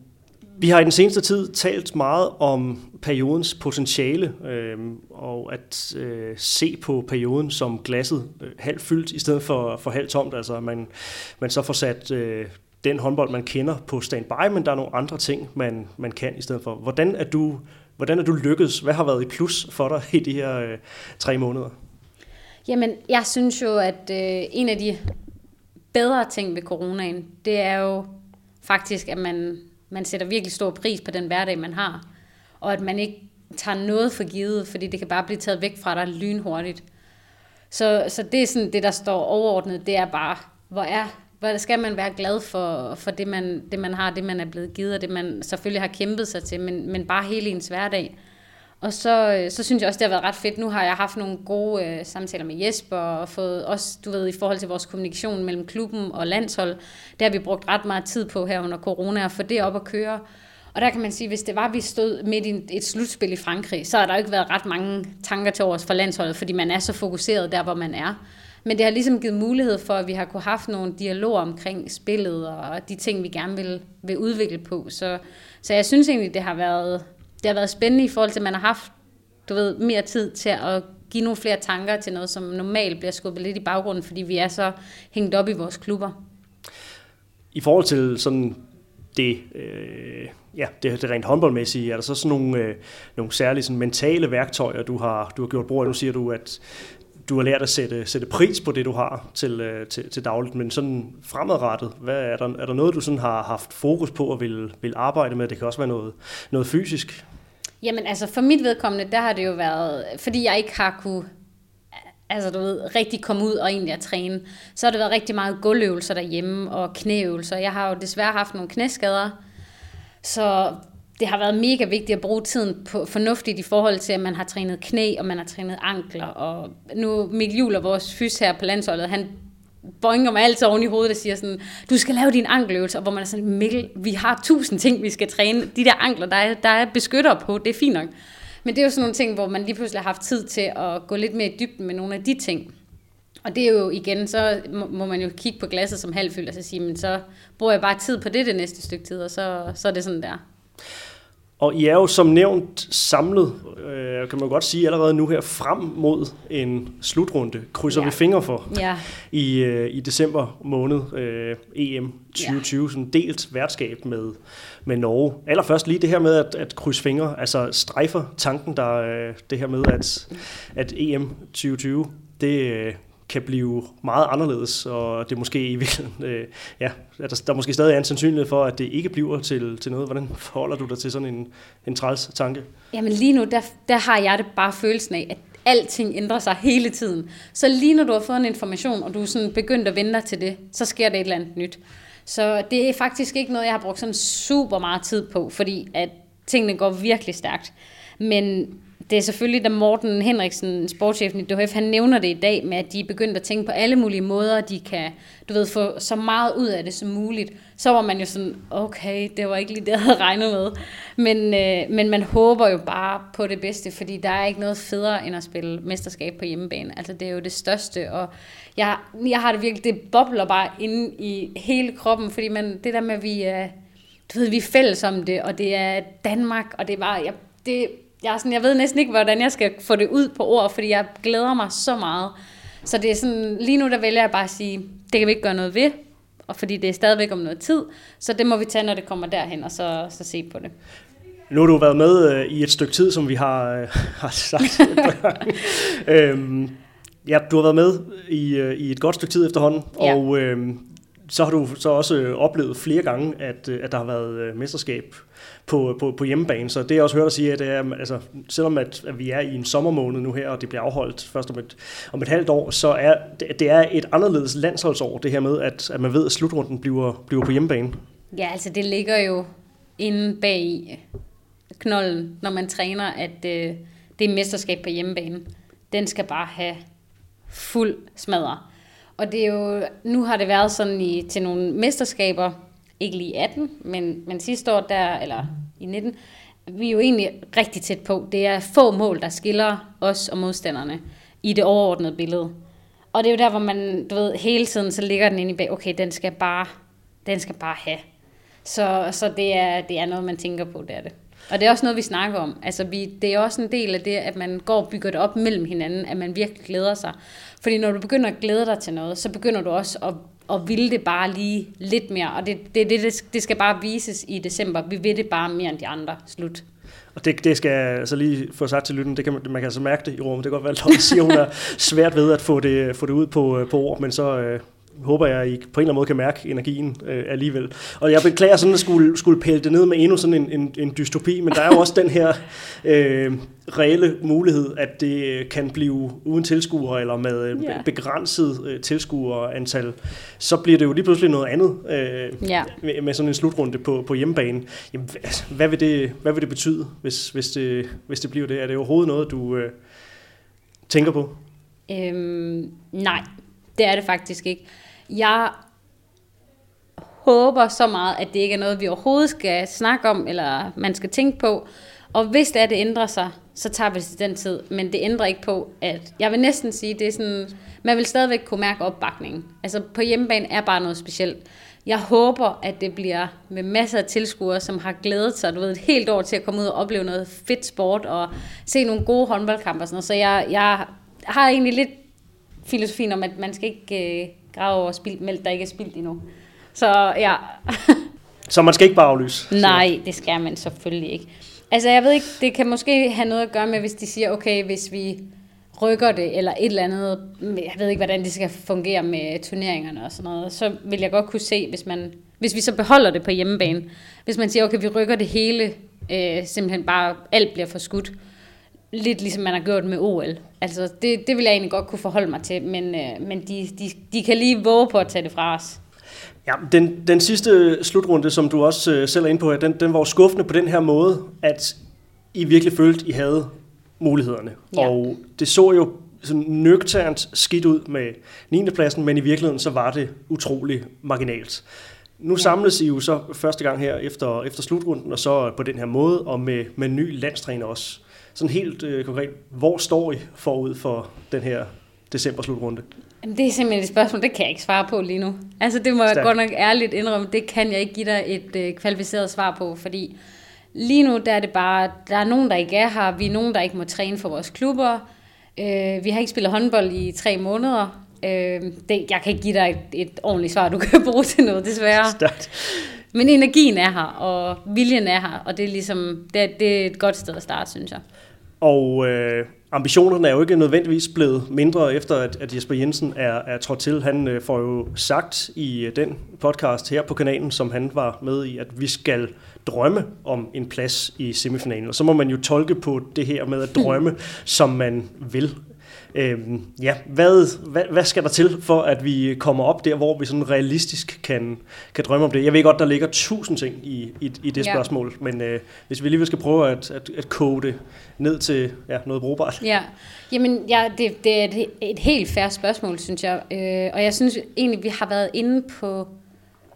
vi har i den seneste tid talt meget om periodens potentiale, øh, og at øh, se på perioden som glasset øh, halvt fyldt, i stedet for, for halvt tomt. Altså man, man så får sat øh, den håndbold, man kender på standby, men der er nogle andre ting, man, man kan i stedet for. Hvordan er du, hvordan er du lykkedes? Hvad har været i plus for dig i de her øh, tre måneder? Jamen, jeg synes jo, at øh, en af de bedre ting ved coronaen, det er jo faktisk, at man, man sætter virkelig stor pris på den hverdag, man har. Og at man ikke tager noget for givet, fordi det kan bare blive taget væk fra dig lynhurtigt. Så, så det er sådan det, der står overordnet, det er bare, hvor er hvor skal man være glad for, for det, man, det, man har, det, man er blevet givet, og det, man selvfølgelig har kæmpet sig til, men, men bare hele ens hverdag. Og så, øh, så synes jeg også, det har været ret fedt. Nu har jeg haft nogle gode øh, samtaler med Jesper, og fået også, du ved, i forhold til vores kommunikation mellem klubben og landshold, det har vi brugt ret meget tid på her under corona, at få det op at køre. Og der kan man sige, hvis det var, at vi stod midt i et slutspil i Frankrig, så har der ikke været ret mange tanker til os for landsholdet, fordi man er så fokuseret der, hvor man er. Men det har ligesom givet mulighed for, at vi har kunne haft nogle dialoger omkring spillet og de ting, vi gerne vil, vil udvikle på. Så, så jeg synes egentlig, det har været, det har været spændende i forhold til, at man har haft du ved, mere tid til at give nogle flere tanker til noget, som normalt bliver skubbet lidt i baggrunden, fordi vi er så hængt op i vores klubber. I forhold til sådan det, øh, ja, det, det rent håndboldmæssige, er der så sådan nogle, øh, nogle særlige sådan mentale værktøjer, du har, du har gjort brug af? Nu siger du, at du har lært at sætte, sætte pris på det, du har til, øh, til, til dagligt, men sådan fremadrettet, hvad er, der, er der noget, du sådan har haft fokus på og vil, vil arbejde med? Det kan også være noget, noget fysisk. Jamen altså for mit vedkommende, der har det jo været, fordi jeg ikke har kunne altså du ved, rigtig komme ud og egentlig at træne, så har det været rigtig meget gulvøvelser derhjemme og knæøvelser. Jeg har jo desværre haft nogle knæskader, så det har været mega vigtigt at bruge tiden på fornuftigt i forhold til, at man har trænet knæ, og man har trænet ankler. Og nu Mikkel Juhl og vores fys her på landsholdet, han boinger mig altid oven i hovedet og siger sådan, du skal lave din ankeløvelse, og hvor man er sådan, Mikkel, vi har tusind ting, vi skal træne. De der ankler, der er, der er beskytter på, det er fint nok. Men det er jo sådan nogle ting, hvor man lige pludselig har haft tid til at gå lidt mere i dybden med nogle af de ting. Og det er jo igen, så må man jo kigge på glasset som halvfyldt og så sige, men så bruger jeg bare tid på det det næste stykke tid, og så, så er det sådan der. Og I er jo som nævnt samlet, øh, kan man godt sige allerede nu her, frem mod en slutrunde, krydser ja. vi fingre for, ja. i, øh, i december måned, øh, EM 2020, ja. sådan delt værtskab med, med Norge. Allerførst lige det her med at, at krydse fingre, altså strejfer tanken, der øh, det her med, at, at EM 2020, det, øh, kan blive meget anderledes, og det måske i virkeligheden, øh, ja, der, der måske stadig er en sandsynlighed for, at det ikke bliver til, til noget. Hvordan forholder du dig til sådan en, en træls tanke? Jamen lige nu, der, der har jeg det bare følelsen af, at alting ændrer sig hele tiden. Så lige når du har fået en information, og du er sådan begyndt at dig til det, så sker der et eller andet nyt. Så det er faktisk ikke noget, jeg har brugt sådan super meget tid på, fordi at tingene går virkelig stærkt. Men det er selvfølgelig, da Morten Henriksen, sportschefen i DHF, han nævner det i dag med, at de er begyndt at tænke på alle mulige måder, de kan du ved, få så meget ud af det som muligt. Så var man jo sådan, okay, det var ikke lige det, jeg havde regnet med. Men, øh, men man håber jo bare på det bedste, fordi der er ikke noget federe end at spille mesterskab på hjemmebane. Altså det er jo det største, og jeg, jeg har det virkelig, det bobler bare inde i hele kroppen, fordi man, det der med, at vi øh, du ved, vi er fælles om det, og det er Danmark, og det er bare, jeg, det, jeg, er sådan, jeg ved næsten ikke, hvordan jeg skal få det ud på ord, fordi jeg glæder mig så meget. Så det er sådan, lige nu der vælger jeg bare at sige, det kan vi ikke gøre noget ved, og fordi det er stadigvæk om noget tid, så det må vi tage, når det kommer derhen, og så, så se på det. Nu har du været med øh, i et stykke tid, som vi har, øh, har sagt. øhm, ja, du har været med i, øh, i et godt stykke tid efterhånden, ja. og øhm, så har du så også øh, oplevet flere gange, at, øh, at der har været øh, mesterskab på, på, på hjemmebane. Så det jeg også hørt dig sige, at det er, altså, selvom at, at vi er i en sommermåned nu her, og det bliver afholdt først om et, om et halvt år, så er det, det er et anderledes landsholdsår, det her med, at, at man ved, at slutrunden bliver, bliver på hjemmebane. Ja, altså det ligger jo inde bag knollen, når man træner, at øh, det er mesterskab på hjemmebane. Den skal bare have fuld smadre. Og det er jo, nu har det været sådan i, til nogle mesterskaber, ikke lige 18, men, men sidste år, der, eller i 19, vi er jo egentlig rigtig tæt på. Det er få mål, der skiller os og modstanderne i det overordnede billede. Og det er jo der, hvor man, du ved, hele tiden så ligger den inde i bag, okay, den skal bare, den skal bare have. Så, så det, er, det er noget, man tænker på, det er det. Og det er også noget, vi snakker om. Altså, vi, det er også en del af det, at man går og bygger det op mellem hinanden, at man virkelig glæder sig. Fordi når du begynder at glæde dig til noget, så begynder du også at, at ville det bare lige lidt mere. Og det, det, det, det skal bare vises i december. Vi vil det bare mere end de andre. Slut. Og det, det skal jeg altså lige få sagt til lytten, det kan man, man kan altså mærke det i rummet. Det kan godt være, at siger, hun er svært ved at få det, få det ud på, på ord, men så, øh, håber jeg, I på en eller anden måde kan mærke energien øh, alligevel. Og jeg beklager sådan at skulle, skulle pæle det ned med endnu sådan en, en, en dystopi, men der er jo også den her øh, reelle mulighed, at det kan blive uden tilskuere eller med yeah. begrænset øh, tilskuerantal. Så bliver det jo lige pludselig noget andet øh, yeah. med, med sådan en slutrunde på, på hjemmebane. Jamen, altså, hvad, vil det, hvad vil det betyde, hvis, hvis, det, hvis det bliver det? Er det overhovedet noget, du øh, tænker på? Øhm, nej, det er det faktisk ikke. Jeg håber så meget, at det ikke er noget, vi overhovedet skal snakke om, eller man skal tænke på. Og hvis det er, det ændrer sig, så tager vi det til den tid. Men det ændrer ikke på, at jeg vil næsten sige, det er sådan, man vil stadigvæk kunne mærke opbakningen. Altså på hjemmebane er bare noget specielt. Jeg håber, at det bliver med masser af tilskuere, som har glædet sig du ved, et helt år til at komme ud og opleve noget fedt sport og se nogle gode håndboldkampe og sådan noget. Så jeg, jeg har egentlig lidt filosofien om, at man skal ikke øh, grave over spildt mælk, der ikke er spildt endnu. Så ja. så man skal ikke bare aflyse? Nej, det skal man selvfølgelig ikke. Altså jeg ved ikke, det kan måske have noget at gøre med, hvis de siger, okay, hvis vi rykker det, eller et eller andet, jeg ved ikke, hvordan det skal fungere med turneringerne og sådan noget, så vil jeg godt kunne se, hvis man, hvis vi så beholder det på hjemmebane, hvis man siger, okay, vi rykker det hele, øh, simpelthen bare, alt bliver forskudt, lidt ligesom man har gjort med OL. Altså, det, det vil jeg egentlig godt kunne forholde mig til, men, øh, men de, de, de kan lige våge på at tage det fra os. Ja, den, den sidste slutrunde, som du også øh, selv er inde på, den, den var skuffende på den her måde, at I virkelig følte, I havde mulighederne. Ja. Og det så jo sådan nøgternt skidt ud med 9. pladsen, men i virkeligheden så var det utrolig marginalt. Nu ja. samles I jo så første gang her efter, efter slutrunden, og så på den her måde, og med, med ny landstræner også sådan helt øh, konkret, hvor står I forud for den her december-slutrunde? Det er simpelthen et spørgsmål, det kan jeg ikke svare på lige nu. Altså det må jeg godt nok ærligt indrømme, det kan jeg ikke give dig et øh, kvalificeret svar på, fordi lige nu der er det bare, der er nogen, der ikke er her, vi er nogen, der ikke må træne for vores klubber, øh, vi har ikke spillet håndbold i tre måneder, Øh, det, jeg kan ikke give dig et, et ordentligt svar, du kan bruge til noget, desværre. Stærkt. Men energien er her, og viljen er her, og det er ligesom, det, det er et godt sted at starte, synes jeg. Og øh, ambitionerne er jo ikke nødvendigvis blevet mindre, efter at, at Jesper Jensen er, er trådt til. Han øh, får jo sagt i øh, den podcast her på kanalen, som han var med i, at vi skal drømme om en plads i semifinalen. Og så må man jo tolke på det her med at drømme, som man vil. Øhm, ja, hvad, hvad, hvad skal der til for, at vi kommer op der, hvor vi sådan realistisk kan, kan drømme om det? Jeg ved godt, der ligger tusind ting i, i, i det ja. spørgsmål, men øh, hvis vi alligevel skal prøve at, at, at kode det ned til ja, noget brugbart. Ja, Jamen, ja det, det er et, et helt færre spørgsmål, synes jeg. Øh, og jeg synes egentlig, vi har været inde på,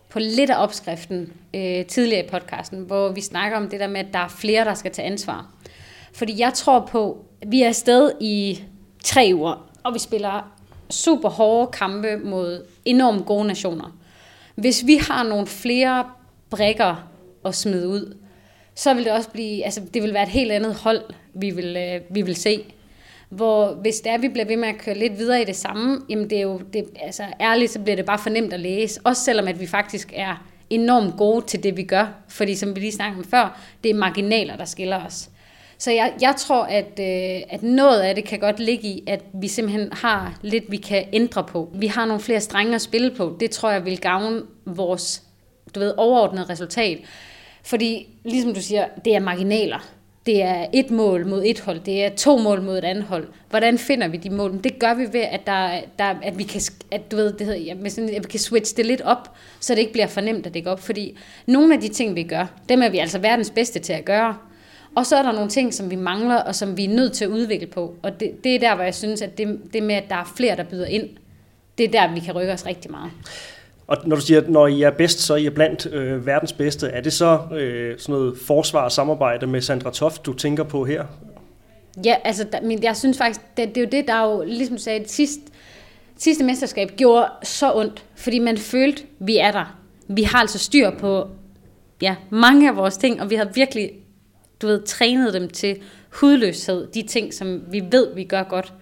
på lidt af opskriften øh, tidligere i podcasten, hvor vi snakker om det der med, at der er flere, der skal tage ansvar. Fordi jeg tror på, at vi er afsted i tre uger, og vi spiller super hårde kampe mod enormt gode nationer. Hvis vi har nogle flere brækker at smide ud, så vil det også blive, altså det vil være et helt andet hold, vi vil, øh, vi vil se. Hvor hvis det er, vi bliver ved med at køre lidt videre i det samme, jamen det er jo, det, altså ærligt, så bliver det bare for nemt at læse. Også selvom at vi faktisk er enormt gode til det, vi gør. Fordi som vi lige snakkede om før, det er marginaler, der skiller os. Så jeg, jeg tror, at, øh, at noget af det kan godt ligge i, at vi simpelthen har lidt, vi kan ændre på. Vi har nogle flere strenge at spille på. Det tror jeg vil gavne vores du ved, overordnede resultat. Fordi, ligesom du siger, det er marginaler. Det er et mål mod et hold, det er to mål mod et andet hold. Hvordan finder vi de mål? Det gør vi ved, at, der, der, at vi kan, at, du ved, det hedder, ja, sådan, at vi kan switch det lidt op, så det ikke bliver fornemt at dække op. Fordi nogle af de ting, vi gør, dem er vi altså verdens bedste til at gøre. Og så er der nogle ting, som vi mangler, og som vi er nødt til at udvikle på. Og det, det er der, hvor jeg synes, at det, det med, at der er flere, der byder ind, det er der, vi kan rykke os rigtig meget. Og når du siger, at når I er bedst, så er I blandt øh, verdens bedste. Er det så øh, sådan noget forsvar og samarbejde med Sandra Toft, du tænker på her? Ja, altså, der, men jeg synes faktisk, det, det er jo det, der er jo, ligesom du sagde, det sidste, sidste mesterskab gjorde så ondt, fordi man følte, vi er der. Vi har altså styr på ja, mange af vores ting, og vi har virkelig du ved, trænet dem til hudløshed, de ting, som vi ved, vi gør godt.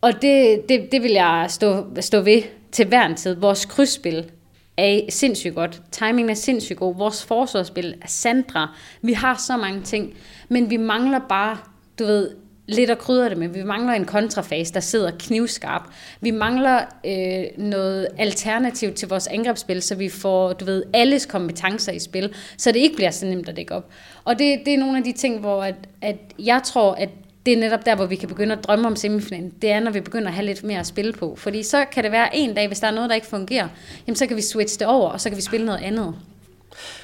Og det, det, det vil jeg stå, stå ved til hver en tid. Vores krydsspil er sindssygt godt. Timingen er sindssygt god. Vores forsvarsspil er Sandra. Vi har så mange ting, men vi mangler bare, du ved, lidt at krydre det med. Vi mangler en kontrafase, der sidder knivskarp. Vi mangler øh, noget alternativ til vores angrebsspil, så vi får, du ved, alles kompetencer i spil, så det ikke bliver så nemt at dække op. Og det, det er nogle af de ting, hvor at, at jeg tror, at det er netop der, hvor vi kan begynde at drømme om semifinalen. Det er, når vi begynder at have lidt mere at spille på. Fordi så kan det være en dag, hvis der er noget, der ikke fungerer, jamen så kan vi switche det over, og så kan vi spille noget andet.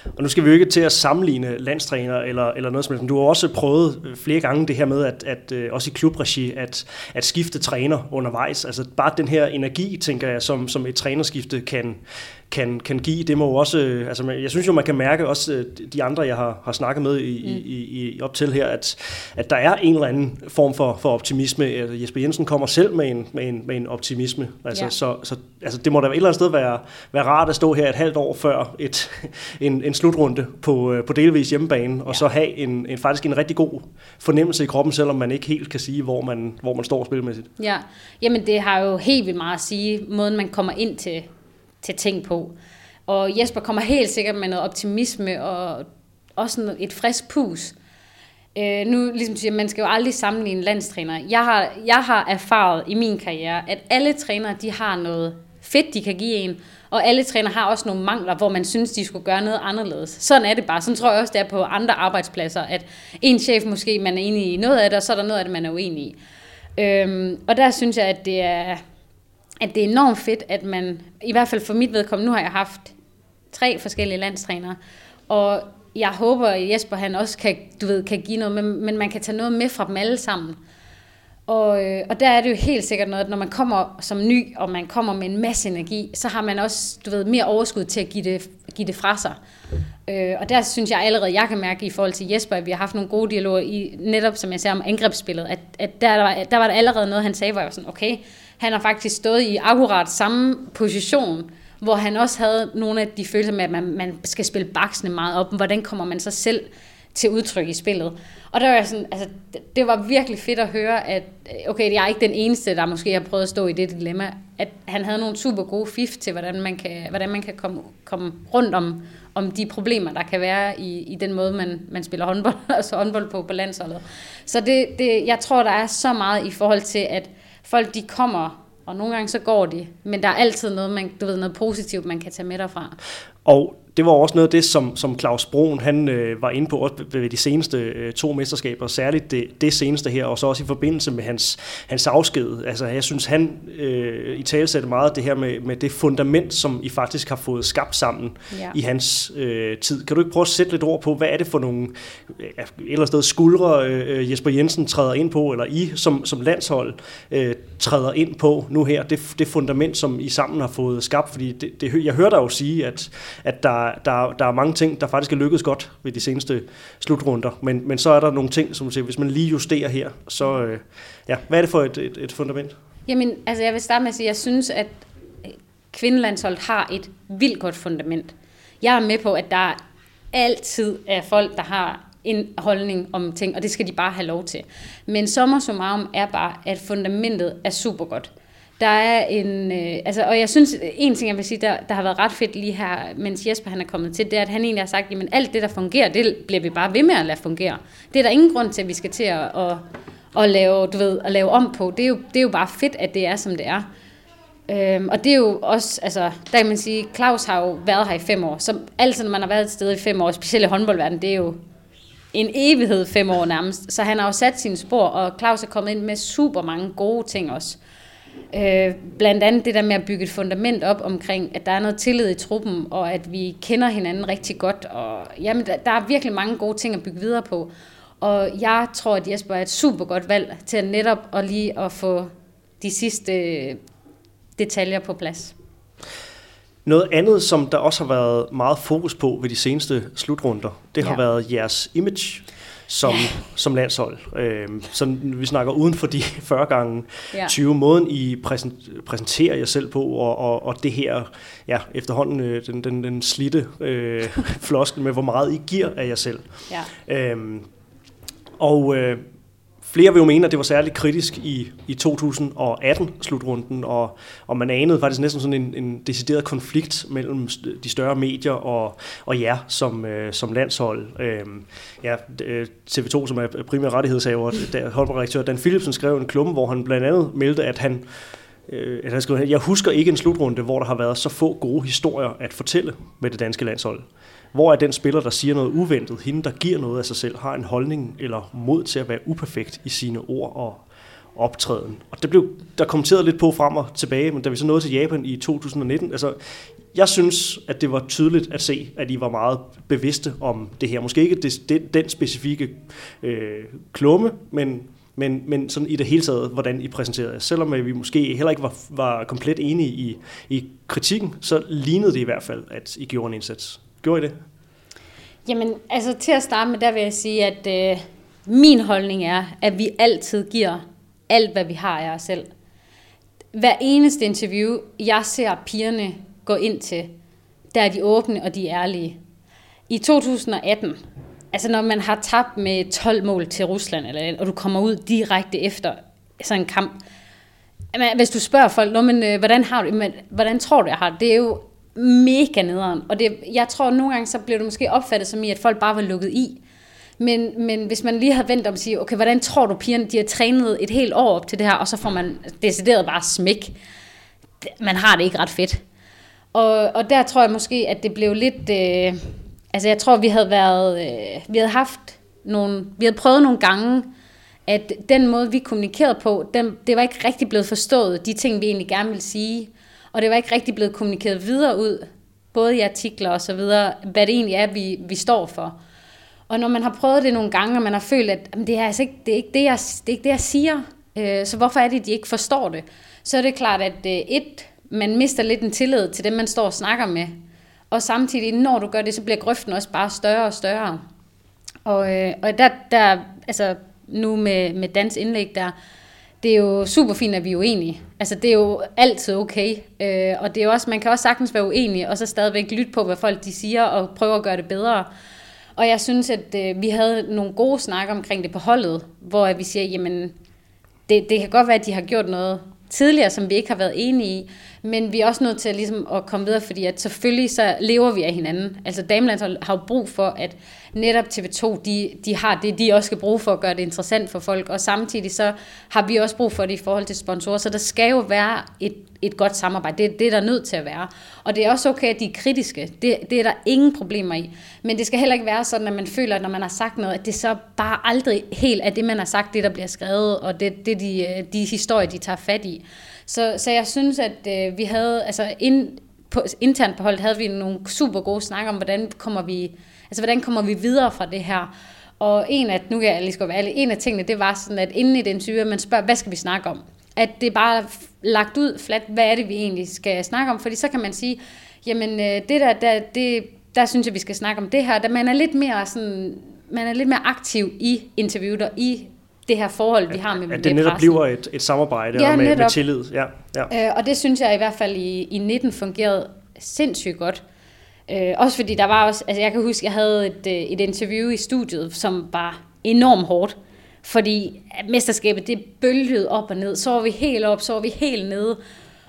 Og nu skal vi jo ikke til at sammenligne landstræner eller, eller noget som helst, men du har også prøvet øh, flere gange det her med, at, at øh, også i klubregi, at, at skifte træner undervejs. Altså bare den her energi, tænker jeg, som, som et trænerskifte kan, kan, kan give, det må jo også, øh, altså jeg synes jo, man kan mærke også øh, de andre, jeg har, har snakket med i, mm. i, i, op til her, at, at der er en eller anden form for, for optimisme. Altså, Jesper Jensen kommer selv med en, med en, med en optimisme. Altså, ja. så, så altså, det må da et eller andet sted være, være rart at stå her et halvt år før et, en, en slutrunde på, på delvis hjemmebane, og ja. så have en, en, faktisk en rigtig god fornemmelse i kroppen, selvom man ikke helt kan sige, hvor man, hvor man står spilmæssigt. Ja, jamen det har jo helt vildt meget at sige, måden man kommer ind til til ting på. Og Jesper kommer helt sikkert med noget optimisme og også et frisk pus. Øh, nu, ligesom siger, man skal jo aldrig sammenligne landstræner. Jeg har, jeg har erfaret i min karriere, at alle trænere, de har noget fedt, de kan give en, og alle træner har også nogle mangler, hvor man synes, de skulle gøre noget anderledes. Sådan er det bare. Sådan tror jeg også, det er på andre arbejdspladser, at en chef måske, man er enig i noget af det, og så er der noget af det, man er uenig i. Øhm, og der synes jeg, at det er, at det er enormt fedt, at man, i hvert fald for mit vedkommende, nu har jeg haft tre forskellige landstrænere, og jeg håber, at Jesper han også kan, du ved, kan give noget, men, men man kan tage noget med fra dem alle sammen. Og, øh, og der er det jo helt sikkert noget, at når man kommer som ny, og man kommer med en masse energi, så har man også, du ved, mere overskud til at give det, give det fra sig. Øh, og der synes jeg allerede, jeg kan mærke i forhold til Jesper, at vi har haft nogle gode dialoger i, netop som jeg sagde om angrebsspillet, at, at der, der, var, der var der allerede noget, han sagde, hvor jeg var sådan, okay, han har faktisk stået i akkurat samme position, hvor han også havde nogle af de følelser med, at man, man skal spille baksene meget op. Hvordan kommer man så selv til udtryk i spillet? Og der var sådan, altså, det var virkelig fedt at høre, at øh, okay, jeg er ikke den eneste, der måske har prøvet at stå i det dilemma, at han havde nogle super gode fif til, hvordan man kan, hvordan man kan komme, komme rundt om, om de problemer, der kan være i, i den måde, man, man spiller håndbold, altså håndbold på, på landsholdet. Så det, det, jeg tror, der er så meget i forhold til, at folk de kommer, og nogle gange så går de, men der er altid noget, man, du ved, noget positivt, man kan tage med derfra. Og det var også noget af det, som, som Claus Broen han, øh, var inde på også ved de seneste øh, to mesterskaber, særligt det, det seneste her, og så også i forbindelse med hans, hans afsked. Altså, jeg synes, han øh, i tale sætter meget det her med, med det fundament, som I faktisk har fået skabt sammen ja. i hans øh, tid. Kan du ikke prøve at sætte lidt ord på, hvad er det for nogle øh, eller sted skuldre øh, Jesper Jensen træder ind på, eller I som, som landshold øh, træder ind på nu her, det, det fundament, som I sammen har fået skabt? Fordi det, det, jeg hører dig jo sige, at, at der der, der er mange ting, der faktisk er lykkedes godt ved de seneste slutrunder, men, men så er der nogle ting, som siger, hvis man lige justerer her, så øh, ja, hvad er det for et, et, et fundament? Jamen, altså jeg vil starte med at sige, at jeg synes, at kvindelandsholdet har et vildt godt fundament. Jeg er med på, at der altid er folk, der har en holdning om ting, og det skal de bare have lov til. Men sommer summarum er bare, at fundamentet er super godt. Der er en, øh, altså, og jeg synes, en ting jeg vil sige, der, der har været ret fedt lige her, mens Jesper han er kommet til, det er, at han egentlig har sagt, jamen alt det, der fungerer, det bliver vi bare ved med at lade fungere. Det er der ingen grund til, at vi skal til at, at, at, lave, du ved, at lave om på. Det er, jo, det er jo bare fedt, at det er, som det er. Øhm, og det er jo også, altså, der kan man sige, Claus har jo været her i fem år, så altid når man har været et sted i fem år, specielt i håndboldverdenen, det er jo en evighed fem år nærmest. Så han har jo sat sine spor, og Claus er kommet ind med super mange gode ting også. Øh, blandt andet det der med at bygge et fundament op omkring, at der er noget tillid i truppen, og at vi kender hinanden rigtig godt. Og, jamen, der, der er virkelig mange gode ting at bygge videre på. Og jeg tror, at Jesper er et super godt valg til at netop at lige at få de sidste detaljer på plads. Noget andet, som der også har været meget fokus på ved de seneste slutrunder, det ja. har været jeres image som, ja. som landshold. Øh, så vi snakker uden for de 40 gange ja. 20 måden, I præsenterer jer selv på, og, og, og det her, ja, efterhånden øh, den, den, den slitte øh, floskel med, hvor meget I giver af jer selv. Ja. Øh, og øh, flere vil jo mene, at det var særligt kritisk i, i 2018-slutrunden, og, og man anede faktisk næsten sådan en, en decideret konflikt mellem de større medier og, og jer som, øh, som landshold. Øhm, øh, ja, TV2, som er primær rettighedshaver, der holdredaktør Dan Philipsen skrev en klumme, hvor han blandt andet meldte, at han øh, han skrev, jeg husker ikke en slutrunde, hvor der har været så få gode historier at fortælle med det danske landshold. Hvor er den spiller, der siger noget uventet, hende, der giver noget af sig selv, har en holdning eller mod til at være uperfekt i sine ord og optræden. Og det blev der kommenteret lidt på frem og tilbage, men da vi så nåede til Japan i 2019, altså jeg synes, at det var tydeligt at se, at I var meget bevidste om det her. Måske ikke det, den specifikke øh, klumme, men, men, men sådan i det hele taget, hvordan I præsenterede jer. Selvom øh, vi måske heller ikke var, var komplet enige i, i kritikken, så lignede det i hvert fald, at I gjorde en indsats. Gjorde I det? Jamen, altså til at starte med, der vil jeg sige, at øh, min holdning er, at vi altid giver alt, hvad vi har af os selv. Hver eneste interview, jeg ser pigerne gå ind til, der er de åbne og de er ærlige. I 2018, altså når man har tabt med 12 mål til Rusland, eller, og du kommer ud direkte efter sådan en kamp, hvis du spørger folk, men, øh, hvordan, har du, men, hvordan tror du, jeg har det? Det er jo mega nederen. Og det, jeg tror, at nogle gange så blev det måske opfattet som i, at folk bare var lukket i. Men, men hvis man lige havde vendt om og sige, okay, hvordan tror du pigerne, de har trænet et helt år op til det her, og så får man decideret bare smæk. Man har det ikke ret fedt. Og, og der tror jeg måske, at det blev lidt... Øh, altså jeg tror, vi havde været... Øh, vi havde haft nogle... Vi havde prøvet nogle gange, at den måde, vi kommunikerede på, den, det var ikke rigtig blevet forstået, de ting, vi egentlig gerne ville sige. Og det var ikke rigtig blevet kommunikeret videre ud, både i artikler og så videre, hvad det egentlig er, vi, vi står for. Og når man har prøvet det nogle gange, og man har følt, at jamen, det, er altså ikke, det, er ikke det, jeg, det er ikke det, jeg siger, øh, så hvorfor er det, de ikke forstår det? Så er det klart, at øh, et, man mister lidt en tillid til dem, man står og snakker med. Og samtidig, når du gør det, så bliver grøften også bare større og større. Og, øh, og der, der, altså nu med, med dans indlæg der, det er jo super fint, at vi er uenige. Altså, det er jo altid okay. Øh, og det er jo også, man kan også sagtens være uenig, og så stadigvæk lytte på, hvad folk de siger, og prøve at gøre det bedre. Og jeg synes, at øh, vi havde nogle gode snakker omkring det på holdet, hvor vi siger, jamen, det, det kan godt være, at de har gjort noget tidligere, som vi ikke har været enige i, men vi er også nødt til at, ligesom, at komme videre, fordi at selvfølgelig så lever vi af hinanden. Altså damelandshold har jo brug for, at netop TV2, de, de har det, de også skal bruge for at gøre det interessant for folk, og samtidig så har vi også brug for det i forhold til sponsorer, så der skal jo være et, et godt samarbejde. Det, det er der nødt til at være. Og det er også okay, at de er kritiske. Det, det er der ingen problemer i. Men det skal heller ikke være sådan, at man føler, at når man har sagt noget, at det så bare aldrig helt er det, man har sagt, det der bliver skrevet, og det, det de, de historier, de tager fat i. Så, så jeg synes, at øh, vi havde, altså ind, på, internt på holdet havde vi nogle super gode snakker om, hvordan kommer vi, altså hvordan kommer vi videre fra det her. Og en af, nu kan jeg lige skal være ærlig, en af tingene, det var sådan, at inden i den syge, man spørger, hvad skal vi snakke om? At det er bare lagt ud flat, hvad er det, vi egentlig skal snakke om? Fordi så kan man sige, jamen øh, det der, der, det, der synes jeg, vi skal snakke om det her. Da man er lidt mere sådan, man er lidt mere aktiv i interviewet og i det her forhold, vi har med At det netop pressen. bliver et, et samarbejde ja, og med, med tillid. Ja, ja. Øh, og det synes jeg i hvert fald i, i 19 fungerede sindssygt godt. Øh, også fordi der var også, altså jeg kan huske, jeg havde et, øh, et interview i studiet, som var enormt hårdt. Fordi mesterskabet, det bølgede op og ned. Så var vi helt op, så var vi helt nede.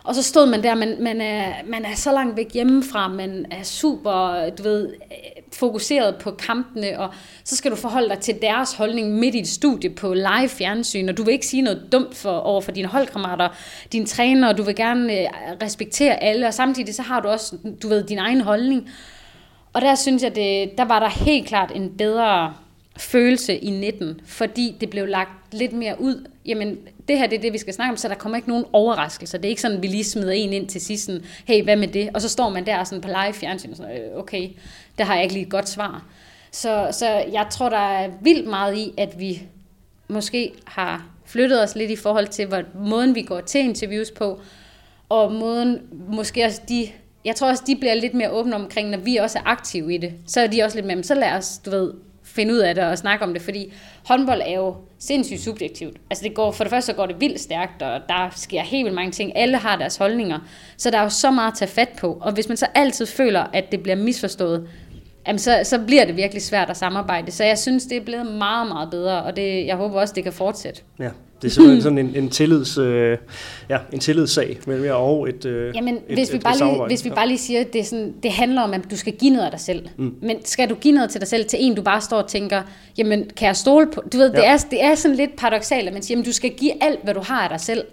Og så stod man der, man, man, er, øh, man er så langt væk hjemmefra, man er super, du ved, øh, fokuseret på kampene, og så skal du forholde dig til deres holdning midt i et studie på live fjernsyn, og du vil ikke sige noget dumt for, over for dine holdkammerater, dine træner, og du vil gerne øh, respektere alle, og samtidig så har du også, du ved, din egen holdning. Og der synes jeg, det, der var der helt klart en bedre følelse i 19, fordi det blev lagt lidt mere ud. Jamen, det her det er det, vi skal snakke om, så der kommer ikke nogen overraskelser. Det er ikke sådan, at vi lige smider en ind til sidst, sådan, hey, hvad med det? Og så står man der sådan på live fjernsyn, og sådan, øh, okay, der har jeg ikke lige et godt svar. Så, så jeg tror, der er vildt meget i, at vi måske har flyttet os lidt i forhold til, hvor, måden vi går til interviews på, og måden måske også de jeg tror også, de bliver lidt mere åbne omkring, når vi også er aktive i det. Så er de også lidt med, så lad os, du ved, finde ud af det og snakke om det, fordi håndbold er jo sindssygt subjektivt. Altså det går, for det første så går det vildt stærkt, og der sker helt vildt mange ting. Alle har deres holdninger, så der er jo så meget at tage fat på. Og hvis man så altid føler, at det bliver misforstået, jamen så, så bliver det virkelig svært at samarbejde. Så jeg synes, det er blevet meget, meget bedre, og det, jeg håber også, det kan fortsætte. Ja, det er simpelthen sådan en, en, tillids, øh, ja, en tillidssag mellem jer og et øh, Jamen, et, hvis, vi et, bare et lige, hvis vi bare lige siger, at det, er sådan, det handler om, at du skal give noget af dig selv. Mm. Men skal du give noget til dig selv, til en, du bare står og tænker, jamen, kan jeg stole på? Du ved, ja. det, er, det er sådan lidt paradoxalt, at man siger, jamen, du skal give alt, hvad du har af dig selv.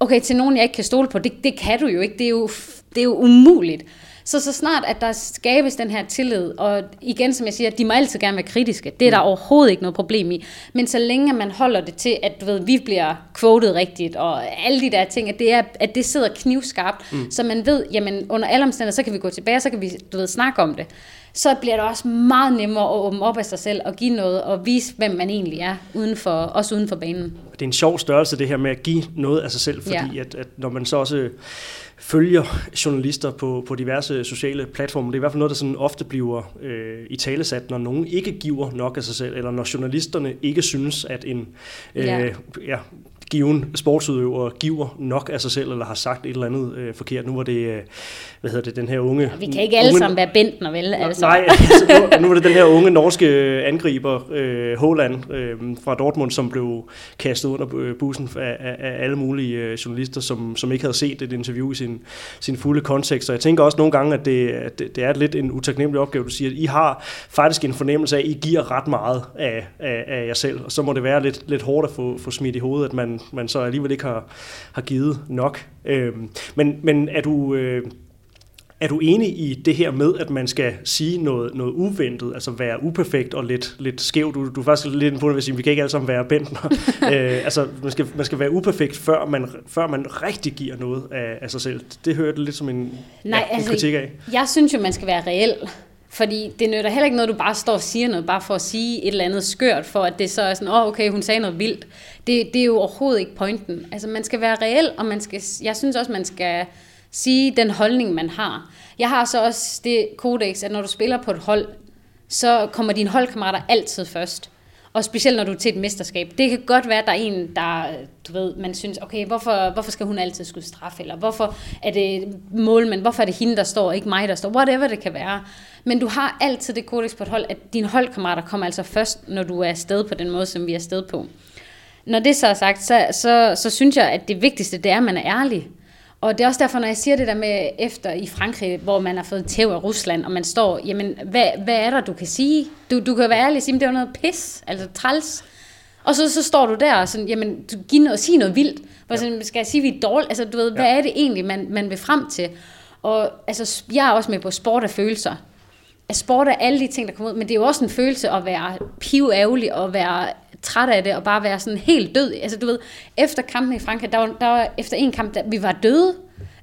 Okay, til nogen, jeg ikke kan stole på, det, det kan du jo ikke. Det er jo, det er jo umuligt. Så så snart, at der skabes den her tillid, og igen, som jeg siger, de må altid gerne være kritiske. Det er der mm. overhovedet ikke noget problem i. Men så længe man holder det til, at du ved, vi bliver quoted rigtigt, og alle de der ting, at det, er, at det sidder knivskarpt, mm. så man ved, jamen under alle omstændigheder, så kan vi gå tilbage, så kan vi du ved, snakke om det så bliver det også meget nemmere at åbne op af sig selv og give noget og vise, hvem man egentlig er, uden for, også uden for banen. Det er en sjov størrelse, det her med at give noget af sig selv, fordi ja. at, at når man så også følger journalister på, på diverse sociale platforme. Det er i hvert fald noget, der sådan ofte bliver øh, i talesat, når nogen ikke giver nok af sig selv, eller når journalisterne ikke synes, at en øh, ja. Ja, given sportsudøver giver nok af sig selv, eller har sagt et eller andet øh, forkert. Nu var det, øh, hvad hedder det, den her unge... Ja, vi kan ikke alle unge, sammen være Bentner, vel? Altså. Nej, altså, nu, nu var det den her unge norske angriber, øh, Holland øh, fra Dortmund, som blev kastet under øh, bussen af, af, af alle mulige øh, journalister, som, som ikke havde set et interview i sin, sin fulde kontekst. Og jeg tænker også nogle gange, at det, at det, det er lidt en utaknemmelig opgave, du siger, at I har faktisk en fornemmelse af, at I giver ret meget af, af, af jer selv, og så må det være lidt, lidt hårdt at få, få smidt i hovedet, at man, man så alligevel ikke har, har givet nok. Øh, men, men er du... Øh, er du enig i det her med, at man skal sige noget, noget uventet, altså være uperfekt og lidt, lidt skæv? Du, du er faktisk lidt på det, at vi kan ikke alle sammen være bentner. øh, altså, man skal, man skal være uperfekt, før man, før man rigtig giver noget af, af sig selv. Det hører det lidt som en, Nej, ja, altså, en kritik af. Jeg synes jo, man skal være reel. Fordi det nytter heller ikke noget, du bare står og siger noget, bare for at sige et eller andet skørt, for at det så er sådan, åh oh, okay, hun sagde noget vildt. Det, det er jo overhovedet ikke pointen. Altså man skal være reel, og man skal, jeg synes også, man skal sige den holdning, man har. Jeg har så også det kodex, at når du spiller på et hold, så kommer dine holdkammerater altid først. Og specielt når du er til et mesterskab. Det kan godt være, at der er en, der, du ved, man synes, okay, hvorfor, hvorfor skal hun altid skulle straffe? Eller hvorfor er det målmand? Hvorfor er det hende, der står, ikke mig, der står? Whatever det kan være. Men du har altid det kodex på et hold, at dine holdkammerater kommer altså først, når du er afsted på den måde, som vi er afsted på. Når det så er sagt, så, så, så synes jeg, at det vigtigste, det er, at man er ærlig. Og det er også derfor, når jeg siger det der med efter i Frankrig, hvor man har fået tæv af Rusland, og man står, jamen, hvad, hvad er der, du kan sige? Du, du kan være ærlig og sige, det var noget pis, altså træls. Og så, så står du der og sådan, jamen, du giver noget, sige noget vildt. Hvor sådan, skal jeg sige, vi er dårlige? Altså, du ved, ja. hvad er det egentlig, man, man vil frem til? Og altså, jeg er også med på sport af følelser. At sport er alle de ting, der kommer ud, men det er jo også en følelse at være piværgerlig og være træt af det, og bare være sådan helt død. Altså du ved, efter kampen i Frankrig, der var, der var efter en kamp, der, vi var døde.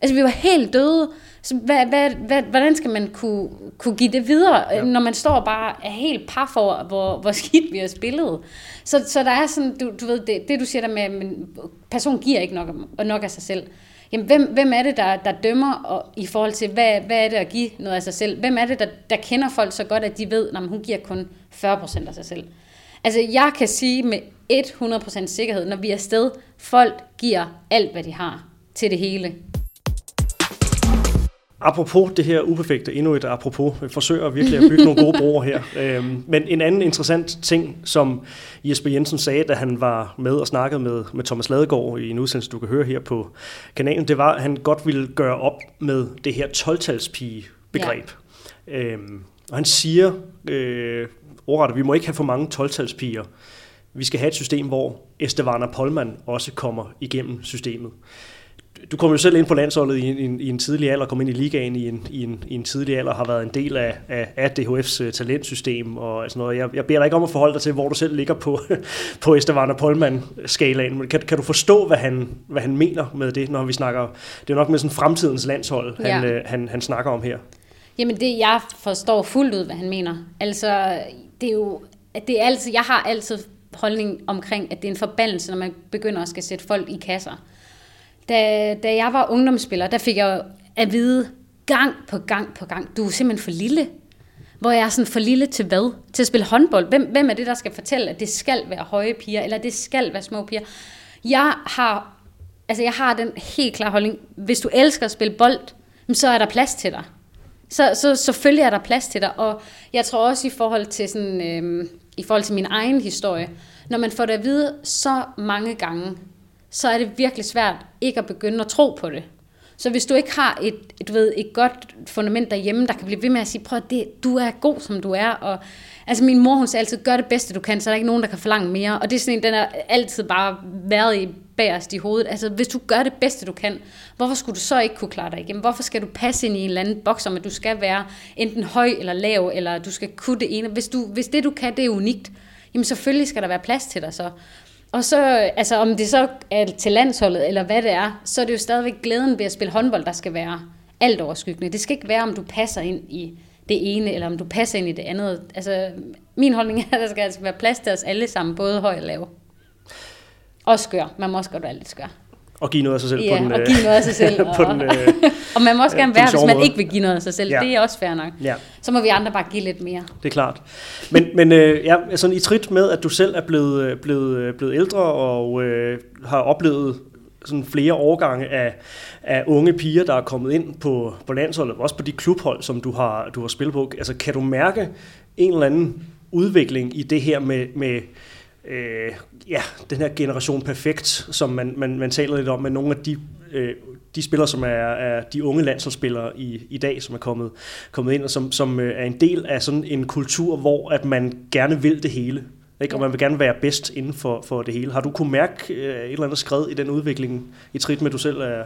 Altså vi var helt døde. Så hvad, hvad, hvad, hvordan skal man kunne, kunne give det videre, ja. når man står bare er helt par for, hvor, hvor skidt vi har spillet? Så, så der er sådan, du, du ved, det, det du siger der med, at person giver ikke nok, nok af sig selv. Jamen, hvem, hvem er det, der, der dømmer og, i forhold til, hvad, hvad er det at give noget af sig selv? Hvem er det, der, der kender folk så godt, at de ved, at hun giver kun 40% af sig selv? Altså, jeg kan sige med 100% sikkerhed, når vi er afsted, folk giver alt, hvad de har til det hele. Apropos det her uperfekte, endnu et apropos, vi forsøger virkelig at bygge nogle gode broer her. Øhm, men en anden interessant ting, som Jesper Jensen sagde, da han var med og snakkede med, med Thomas Ladegaard i en udsendelse, du kan høre her på kanalen, det var, at han godt ville gøre op med det her 12-talspige-begreb. Ja. Øhm, og han siger, øh, ordret, vi må ikke have for mange 12-talspiger. Vi skal have et system, hvor Estevana Polman også kommer igennem systemet. Du kom jo selv ind på landsholdet i en, i en tidlig alder, kom ind i ligaen i en, i en, i en tidlig alder, har været en del af, af, af DHF's uh, talentsystem og sådan noget. Jeg, jeg beder dig ikke om at forholde dig til, hvor du selv ligger på, på Estevana Polman-skalaen. Men kan, kan du forstå, hvad han, hvad han mener med det, når vi snakker... Det er nok med sådan fremtidens landshold, ja. han, uh, han, han snakker om her. Jamen det, jeg forstår fuldt ud, hvad han mener. Altså, det er jo, at det er altid, jeg har altid holdning omkring, at det er en forbandelse, når man begynder at skal sætte folk i kasser. Da, da jeg var ungdomsspiller, der fik jeg at vide gang på gang på gang, du er simpelthen for lille. Hvor jeg er sådan for lille til hvad? Til at spille håndbold. Hvem, hvem er det, der skal fortælle, at det skal være høje piger, eller det skal være små piger? Jeg har, altså jeg har den helt klare holdning, hvis du elsker at spille bold, så er der plads til dig. Så, så selvfølgelig er der plads til dig, og jeg tror også i forhold til sådan, øh, i forhold til min egen historie, når man får det at vide så mange gange, så er det virkelig svært ikke at begynde at tro på det. Så hvis du ikke har et, et, du ved, et godt fundament derhjemme, der kan blive ved med at sige, prøv det, du er god, som du er. Og, altså min mor, hun sagde altid, gør det bedste, du kan, så er der ikke nogen, der kan forlange mere. Og det er sådan en, den har altid bare været i bagerst i hovedet. Altså hvis du gør det bedste, du kan, hvorfor skulle du så ikke kunne klare dig igennem? Hvorfor skal du passe ind i en eller anden boks om, at du skal være enten høj eller lav, eller du skal kunne det ene? Hvis, du, hvis det, du kan, det er unikt, jamen selvfølgelig skal der være plads til dig så. Og så, altså om det så er til landsholdet, eller hvad det er, så er det jo stadigvæk glæden ved at spille håndbold, der skal være alt overskyggende. Det skal ikke være, om du passer ind i det ene, eller om du passer ind i det andet. Altså, min holdning er, at der skal altså være plads til os alle sammen, både høj og lav. Og skør. Man må også godt være lidt skør. Og give noget af sig selv ja, på den... og give noget af sig selv. på den, øh, og man må også gerne være, hvis man måde. ikke vil give noget af sig selv. Ja. Det er også fair nok. Ja. Så må vi andre bare give lidt mere. Det er klart. Men, men øh, ja, sådan i trit med, at du selv er blevet, øh, blevet, øh, blevet ældre og øh, har oplevet sådan flere årgange af, af unge piger, der er kommet ind på, på landsholdet, også på de klubhold, som du har, du har spillet på. Altså, kan du mærke en eller anden udvikling i det her med, med øh, ja, den her generation perfekt, som man, man, man taler lidt om, med nogle af de, øh, de spillere, som er, er de unge landsholdsspillere i, i dag, som er kommet, kommet ind, og som, som øh, er en del af sådan en kultur, hvor at man gerne vil det hele. Ikke? Og man vil gerne være bedst inden for, for det hele. Har du kunne mærke øh, et eller andet skred i den udvikling, i trit med, at du selv er,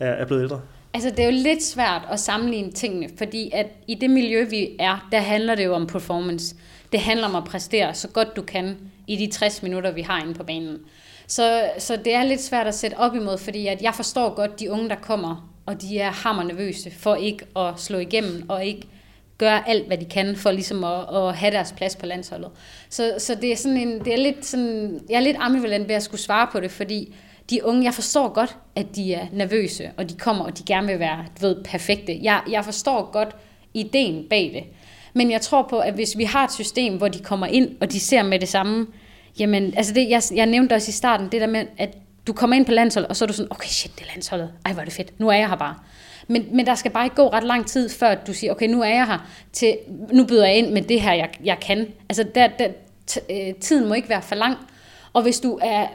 er, er blevet ældre? Altså, det er jo lidt svært at sammenligne tingene, fordi at i det miljø, vi er, der handler det jo om performance. Det handler om at præstere så godt du kan i de 60 minutter, vi har inde på banen. Så, så det er lidt svært at sætte op imod, fordi at jeg forstår godt de unge, der kommer, og de er hammer nervøse for ikke at slå igennem, og ikke gør alt, hvad de kan for ligesom at, at have deres plads på landsholdet. Så, så det er sådan en, det er lidt sådan, jeg er lidt ambivalent ved at skulle svare på det, fordi de unge, jeg forstår godt, at de er nervøse, og de kommer, og de gerne vil være, du ved, perfekte. Jeg, jeg forstår godt ideen bag det. Men jeg tror på, at hvis vi har et system, hvor de kommer ind, og de ser med det samme, jamen, altså det, jeg, jeg nævnte også i starten, det der med, at du kommer ind på landsholdet, og så er du sådan, okay, shit, det er landsholdet. Ej, hvor er det fedt. Nu er jeg her bare. Men, men der skal bare ikke gå ret lang tid, før du siger, okay, nu er jeg her, til nu byder jeg ind med det her, jeg, jeg kan. Altså, der, der, t- øh, tiden må ikke være for lang. Og hvis du er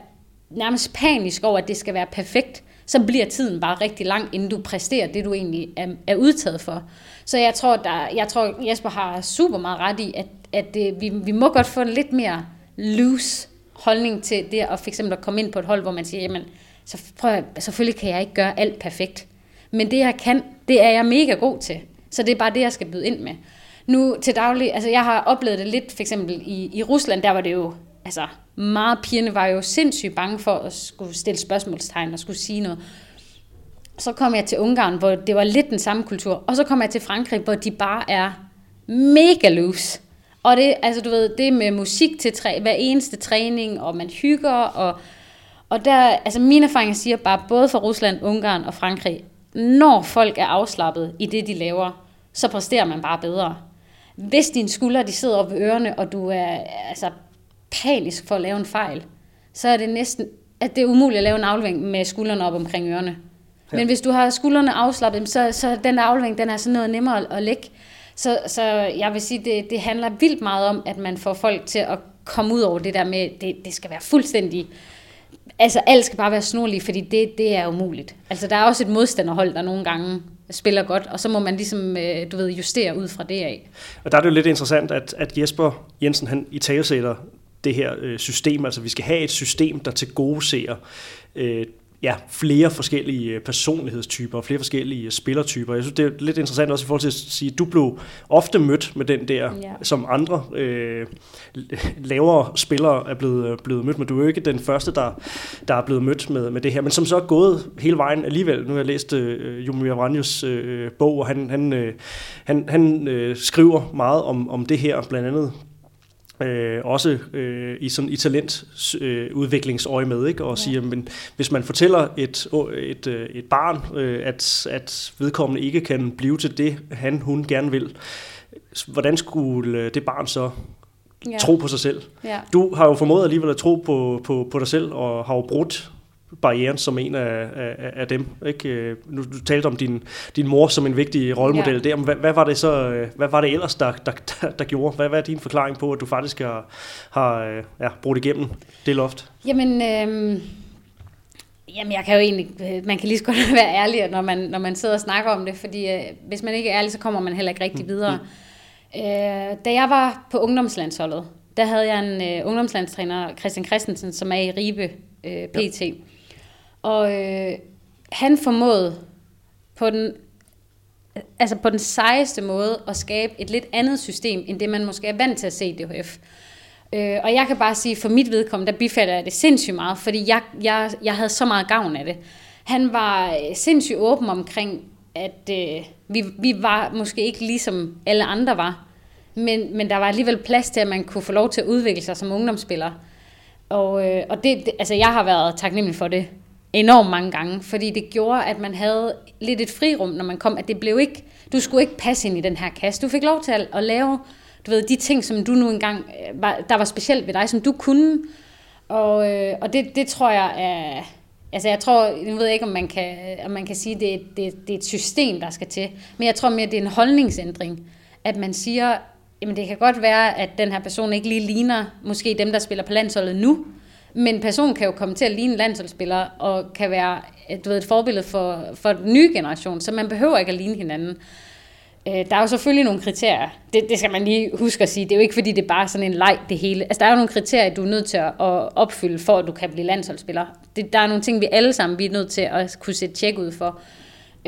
nærmest panisk over, at det skal være perfekt, så bliver tiden bare rigtig lang, inden du præsterer det, du egentlig er, er udtaget for. Så jeg tror, der, jeg tror, Jesper har super meget ret i, at, at det, vi, vi må godt få en lidt mere loose holdning til det, og for eksempel at komme ind på et hold, hvor man siger, jamen, så prøv, selvfølgelig kan jeg ikke gøre alt perfekt. Men det, jeg kan, det er jeg mega god til. Så det er bare det, jeg skal byde ind med. Nu til daglig, altså jeg har oplevet det lidt, for eksempel i, i Rusland, der var det jo, altså meget pigerne var jo sindssygt bange for at skulle stille spørgsmålstegn og skulle sige noget. Så kom jeg til Ungarn, hvor det var lidt den samme kultur. Og så kom jeg til Frankrig, hvor de bare er mega loose. Og det, altså du ved, det med musik til træ, hver eneste træning, og man hygger, og, og der, altså mine erfaringer siger bare, både fra Rusland, Ungarn og Frankrig, når folk er afslappet i det, de laver, så præsterer man bare bedre. Hvis dine skuldre de sidder oppe ved ørerne, og du er altså, panisk for at lave en fejl, så er det næsten, at det er umuligt at lave en aflevering med skuldrene op omkring ørerne. Ja. Men hvis du har skuldrene afslappet, så, så den der aflevering, den er sådan noget nemmere at, at lægge. Så, så jeg vil sige, det, det handler vildt meget om, at man får folk til at komme ud over det der med, det, det skal være fuldstændig Altså, alt skal bare være snorligt, fordi det, det er umuligt. Altså, der er også et modstanderhold, der nogle gange spiller godt, og så må man ligesom, øh, du ved, justere ud fra det af. Og der er det jo lidt interessant, at, at Jesper Jensen, han i talesætter det her øh, system, altså vi skal have et system, der til gode ser øh, ja, flere forskellige øh, personlighedstyper og flere forskellige øh, spillertyper. Jeg synes, det er lidt interessant også i forhold til at sige, at du blev ofte mødt med den der, Ja. som andre øh, lavere spillere er blevet, blevet mødt med. Du er jo ikke den første, der, der er blevet mødt med, med det her, men som så er gået hele vejen alligevel. Nu har jeg læst øh, Jumir Vranjos øh, bog, og han, han, øh, han, han øh, skriver meget om, om det her, blandt andet øh, også øh, i sådan i talentudviklingsøje med, ikke? og siger, men hvis man fortæller et, et, øh, et barn, øh, at, at vedkommende ikke kan blive til det, han, hun gerne vil, hvordan skulle øh, det barn så ja. tro på sig selv? Ja. Du har jo formået alligevel at tro på, på, på dig selv, og har jo brudt barrieren som en af, af, af dem. Ikke? Øh, nu du talte om din, din mor som en vigtig rollemodel ja. der, men hvad, hvad, var det så, øh, hvad var det ellers, der, der, der, der gjorde? Hvad, hvad er din forklaring på, at du faktisk har, har øh, ja, brugt igennem det loft? Jamen, øh, jamen jeg kan jo egentlig, man kan lige så godt være ærlig, når man, når man sidder og snakker om det, fordi øh, hvis man ikke er ærlig, så kommer man heller ikke rigtig videre. Mm. Øh, da jeg var på ungdomslandsholdet, der havde jeg en øh, ungdomslandstræner, Christian Christensen, som er i Ribe øh, PT. Ja. Og øh, han formåede på den, altså på den sejeste måde at skabe et lidt andet system, end det man måske er vant til at se i DHF. Øh, og jeg kan bare sige, for mit vedkommende, der bifalder jeg det sindssygt meget, fordi jeg, jeg, jeg havde så meget gavn af det. Han var øh, sindssygt åben omkring, at øh, vi, vi var måske ikke ligesom alle andre var, men, men der var alligevel plads til, at man kunne få lov til at udvikle sig som ungdomsspiller. Og, øh, og det, det, altså jeg har været taknemmelig for det enormt mange gange, fordi det gjorde, at man havde lidt et frirum, når man kom, at det blev ikke, du skulle ikke passe ind i den her kasse. Du fik lov til at, at lave, du ved, de ting, som du nu engang, øh, var, der var specielt ved dig, som du kunne. Og, øh, og det, det tror jeg er, altså jeg tror, nu ved ikke, om man kan, om man kan sige, det, det, det er et system, der skal til, men jeg tror mere, det er en holdningsændring, at man siger, jamen det kan godt være, at den her person ikke lige ligner måske dem, der spiller på landsholdet nu, men personen kan jo komme til at ligne en landsholdsspiller, og kan være du ved, et forbillede for, for den nye generation, så man behøver ikke at ligne hinanden. Øh, der er jo selvfølgelig nogle kriterier. Det, det skal man lige huske at sige. Det er jo ikke, fordi det er bare sådan en leg, det hele. Altså, der er jo nogle kriterier, du er nødt til at opfylde, for at du kan blive landsholdsspiller. Det, der er nogle ting, vi alle sammen vi er nødt til at kunne sætte tjek ud for.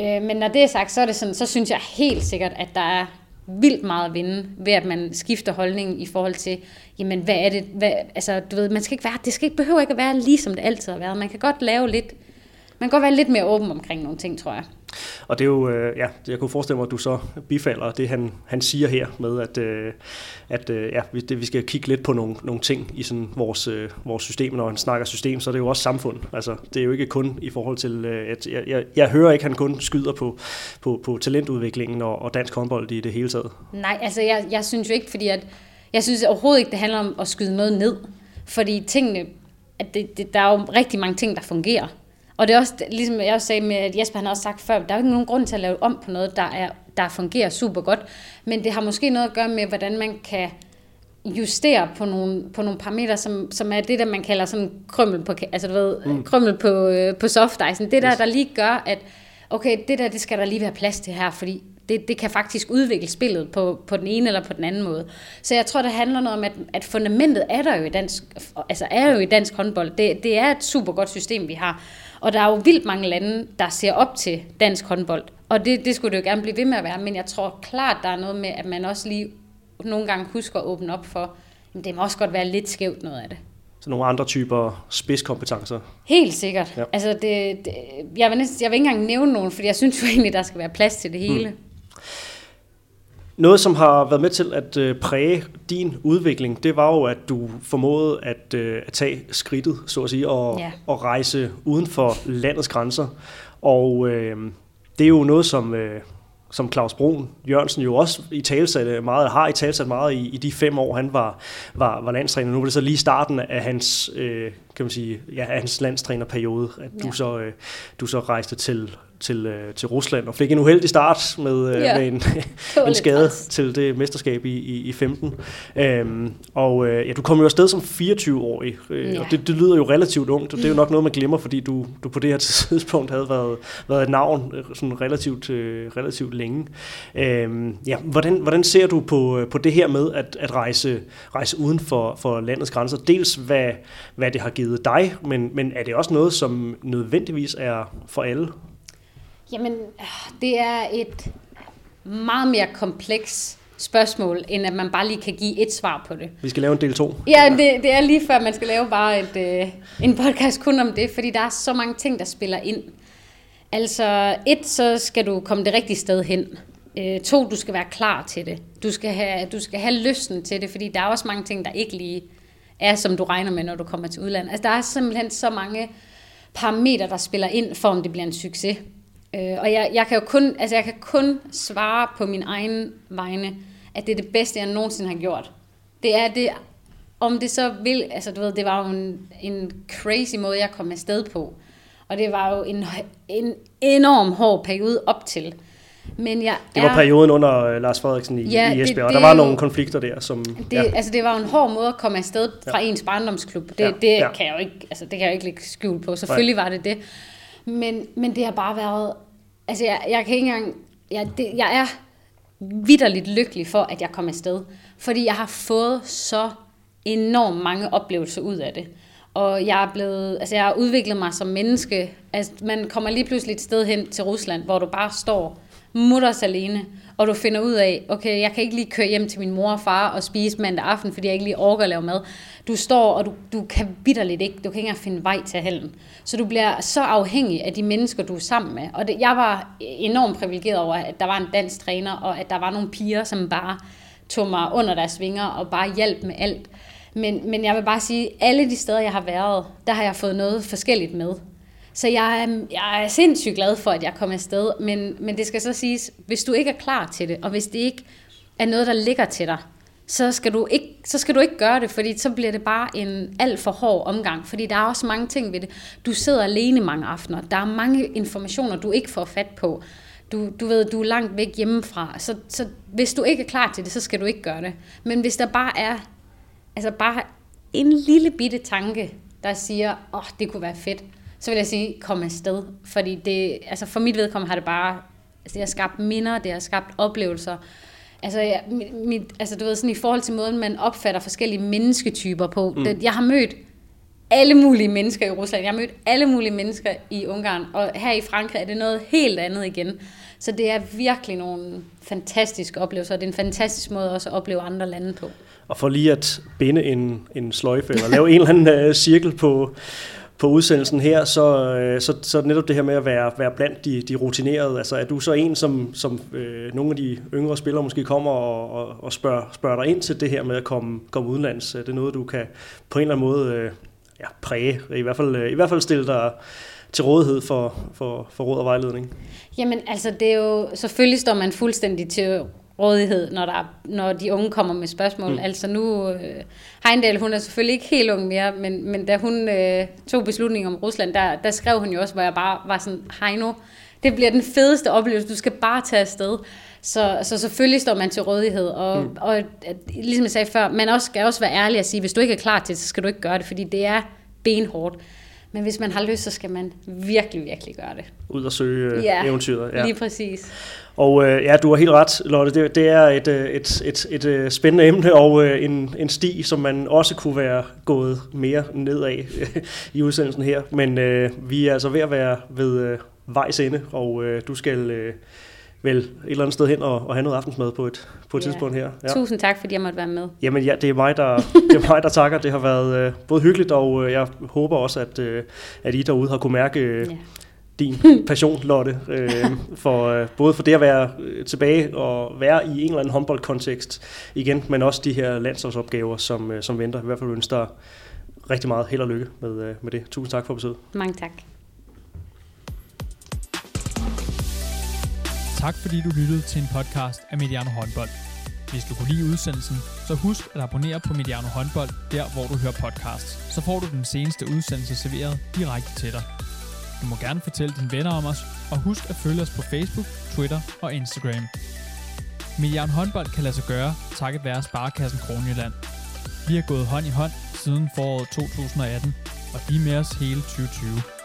Øh, men når det er sagt, så, er det sådan, så synes jeg helt sikkert, at der er vildt meget at vinde, ved at man skifter holdning i forhold til, jamen hvad er det, hvad, altså du ved, man skal ikke være, det skal ikke, behøver ikke at være lige som det altid har været. Man kan godt lave lidt, man kan godt være lidt mere åben omkring nogle ting, tror jeg. Og det er jo, øh, ja, jeg kunne forestille mig, at du så bifalder det, han, han siger her med, at, øh, at øh, ja, vi, det, vi skal kigge lidt på nogle, nogle ting i sådan vores, øh, vores system. Når han snakker system, så er det jo også samfund. Altså, det er jo ikke kun i forhold til, øh, at jeg, jeg, jeg hører ikke, at han kun skyder på, på, på talentudviklingen og, og dansk håndbold i det hele taget. Nej, altså jeg, jeg synes jo ikke, fordi at, jeg synes overhovedet ikke, det handler om at skyde noget ned. Fordi tingene, at det, det, der er jo rigtig mange ting, der fungerer. Og det er også, ligesom jeg også sagde med, at Jesper han har også sagt før, der er jo ikke nogen grund til at lave om på noget, der, er, der fungerer super godt. Men det har måske noget at gøre med, hvordan man kan justere på nogle, på nogle parametre, som, som er det, der man kalder sådan krømmel på, altså du ved, mm. krømmel på, øh, på soft ice. Det der, der lige gør, at okay, det der, det skal der lige være plads til her, fordi det, det kan faktisk udvikle spillet på, på den ene eller på den anden måde. Så jeg tror, det handler noget om, at, at fundamentet er der jo i dansk, altså er jo i dansk håndbold. Det, det er et super godt system, vi har. Og der er jo vildt mange lande, der ser op til dansk håndbold. Og det, det skulle det jo gerne blive ved med at være. Men jeg tror klart, der er noget med, at man også lige nogle gange husker at åbne op for, at det må også godt være lidt skævt noget af det. Så nogle andre typer spidskompetencer? Helt sikkert. Ja. Altså det, det, jeg, vil næsten, jeg vil ikke engang nævne nogen, fordi jeg synes jo egentlig, der skal være plads til det hele. Mm. Noget, som har været med til at øh, præge din udvikling, det var jo, at du formåede at, øh, at tage skridtet, så at sige, og, ja. og rejse uden for landets grænser. Og øh, det er jo noget, som, øh, som Claus Brun Jørgensen jo også i talsatte meget, har i talsat meget i, i de fem år, han var, var, var landstræner. Nu var det så lige starten af hans, øh, kan man sige, ja, hans landstrænerperiode, at ja. du, så, øh, du så rejste til til, øh, til Rusland, og fik en uheldig start med, øh, ja. med en, en skade træs. til det mesterskab i, i, i 15. Øhm, og øh, ja, du kom jo afsted som 24-årig, øh, ja. og det, det lyder jo relativt ungt, og det er jo nok noget, man glemmer, fordi du, du på det her tidspunkt havde været, været et navn øh, sådan relativt, øh, relativt længe. Øhm, ja, hvordan, hvordan ser du på, øh, på det her med at, at rejse, rejse uden for, for landets grænser? Dels hvad, hvad det har givet dig, men, men er det også noget, som nødvendigvis er for alle? Jamen, det er et meget mere kompleks spørgsmål, end at man bare lige kan give et svar på det. Vi skal lave en del to. Ja, det, det er lige før, man skal lave bare et, øh, en podcast kun om det, fordi der er så mange ting, der spiller ind. Altså, et, så skal du komme det rigtige sted hen. Øh, to, du skal være klar til det. Du skal, have, du skal have lysten til det, fordi der er også mange ting, der ikke lige er, som du regner med, når du kommer til udlandet. Altså, der er simpelthen så mange parametre, der spiller ind, for om det bliver en succes. Øh, og jeg, jeg kan jo kun, altså jeg kan kun svare på min egen vegne, at det er det bedste, jeg nogensinde har gjort. Det er det, om det så vil, altså du ved, det var jo en, en crazy måde, jeg kom afsted på. Og det var jo en, en enorm hård periode op til. Men jeg det var er, perioden under øh, Lars Frederiksen i, ja, i Esbjerg, det, og der var nogle konflikter der. Som, det, ja. altså, det var en hård måde at komme afsted fra ja. ens barndomsklub. Det, ja. det, ja. Kan jeg jo ikke, altså, det kan jeg jo ikke lægge skjul på. Selvfølgelig Nej. var det det. Men, men det har bare været... Altså, jeg, jeg kan ikke engang... Jeg, det, jeg er vidderligt lykkelig for, at jeg kom afsted. Fordi jeg har fået så enormt mange oplevelser ud af det. Og jeg er blevet, altså jeg har udviklet mig som menneske. Altså, man kommer lige pludselig et sted hen til Rusland, hvor du bare står mutters alene, og du finder ud af, okay, jeg kan ikke lige køre hjem til min mor og far og spise mandag aften, fordi jeg ikke lige orker at lave mad. Du står, og du, du kan vidderligt ikke, du kan ikke engang finde vej til halen. Så du bliver så afhængig af de mennesker, du er sammen med. Og det, jeg var enormt privilegeret over, at der var en dansk træner, og at der var nogle piger, som bare tog mig under deres vinger og bare hjalp med alt. Men, men jeg vil bare sige, alle de steder, jeg har været, der har jeg fået noget forskelligt med. Så jeg er, jeg er sindssygt glad for, at jeg kom afsted, men, men det skal så siges, hvis du ikke er klar til det, og hvis det ikke er noget, der ligger til dig, så skal du ikke, så skal du ikke gøre det, fordi så bliver det bare en alt for hård omgang, fordi der er også mange ting ved det. Du sidder alene mange aftener, der er mange informationer, du ikke får fat på. Du, du ved, du er langt væk hjemmefra, så, så hvis du ikke er klar til det, så skal du ikke gøre det. Men hvis der bare er altså bare en lille bitte tanke, der siger, åh, oh, det kunne være fedt, så vil jeg sige, kom afsted. Fordi det, altså for mit vedkommende har det bare, altså det har skabt minder, det har skabt oplevelser. Altså, jeg, mit, altså du ved, sådan i forhold til måden, man opfatter forskellige mennesketyper på. Mm. Det, jeg har mødt alle mulige mennesker i Rusland. Jeg har mødt alle mulige mennesker i Ungarn. Og her i Frankrig er det noget helt andet igen. Så det er virkelig nogle fantastiske oplevelser. Det er en fantastisk måde også at opleve andre lande på. Og for lige at binde en, en sløjfe, eller lave en eller anden uh, cirkel på, på udsendelsen her, så, øh, så, så netop det her med at være, være blandt de, de rutinerede, altså er du så en, som, som øh, nogle af de yngre spillere måske kommer og, og, og spørger, spørger dig ind til det her med at komme, komme udenlands? Er det noget, du kan på en eller anden måde øh, ja, præge, i hvert, fald, øh, i hvert fald stille dig til rådighed for, for, for råd og vejledning? Jamen altså, det er jo, selvfølgelig står man fuldstændig til rådighed, når, der, når de unge kommer med spørgsmål. Mm. Altså nu, øh, Heindal, hun er selvfølgelig ikke helt ung mere, men, men da hun øh, tog beslutningen om Rusland, der, der skrev hun jo også, hvor jeg bare var sådan, Heino, det bliver den fedeste oplevelse, du skal bare tage afsted. Så, så selvfølgelig står man til rådighed, og, mm. og at, ligesom jeg sagde før, man også, skal også være ærlig og sige, hvis du ikke er klar til det, så skal du ikke gøre det, fordi det er benhårdt. Men hvis man har lyst, så skal man virkelig, virkelig gøre det. Ud og søge øh, ja, eventyret. Ja, lige præcis. Og øh, ja, du har helt ret, Lotte. Det, det er et, øh, et, et, et, et øh, spændende emne og øh, en, en sti, som man også kunne være gået mere nedad i udsendelsen her. Men øh, vi er altså ved at være ved øh, vejs ende, og øh, du skal... Øh, vel et eller andet sted hen og, og have noget aftensmad på et, på et ja. tidspunkt her. Ja. Tusind tak, fordi jeg måtte være med. Jamen ja, det er mig, der, det er mig, der takker. Det har været øh, både hyggeligt, og øh, jeg håber også, at, øh, at I derude har kunne mærke øh, ja. Din passion, Lotte, øh, for, øh, både for det at være øh, tilbage og være i en eller anden håndboldkontekst igen, men også de her landsholdsopgaver, som, øh, som venter. I hvert fald ønsker dig rigtig meget held og lykke med, øh, med det. Tusind tak for besøget. Mange tak. Tak fordi du lyttede til en podcast af Mediano Håndbold. Hvis du kunne lide udsendelsen, så husk at abonnere på Mediano Håndbold, der hvor du hører podcasts. Så får du den seneste udsendelse serveret direkte til dig. Du må gerne fortælle dine venner om os, og husk at følge os på Facebook, Twitter og Instagram. Mediano Håndbold kan lade sig gøre, takket være Sparkassen Kronjylland. Vi har gået hånd i hånd siden foråret 2018, og de er med os hele 2020.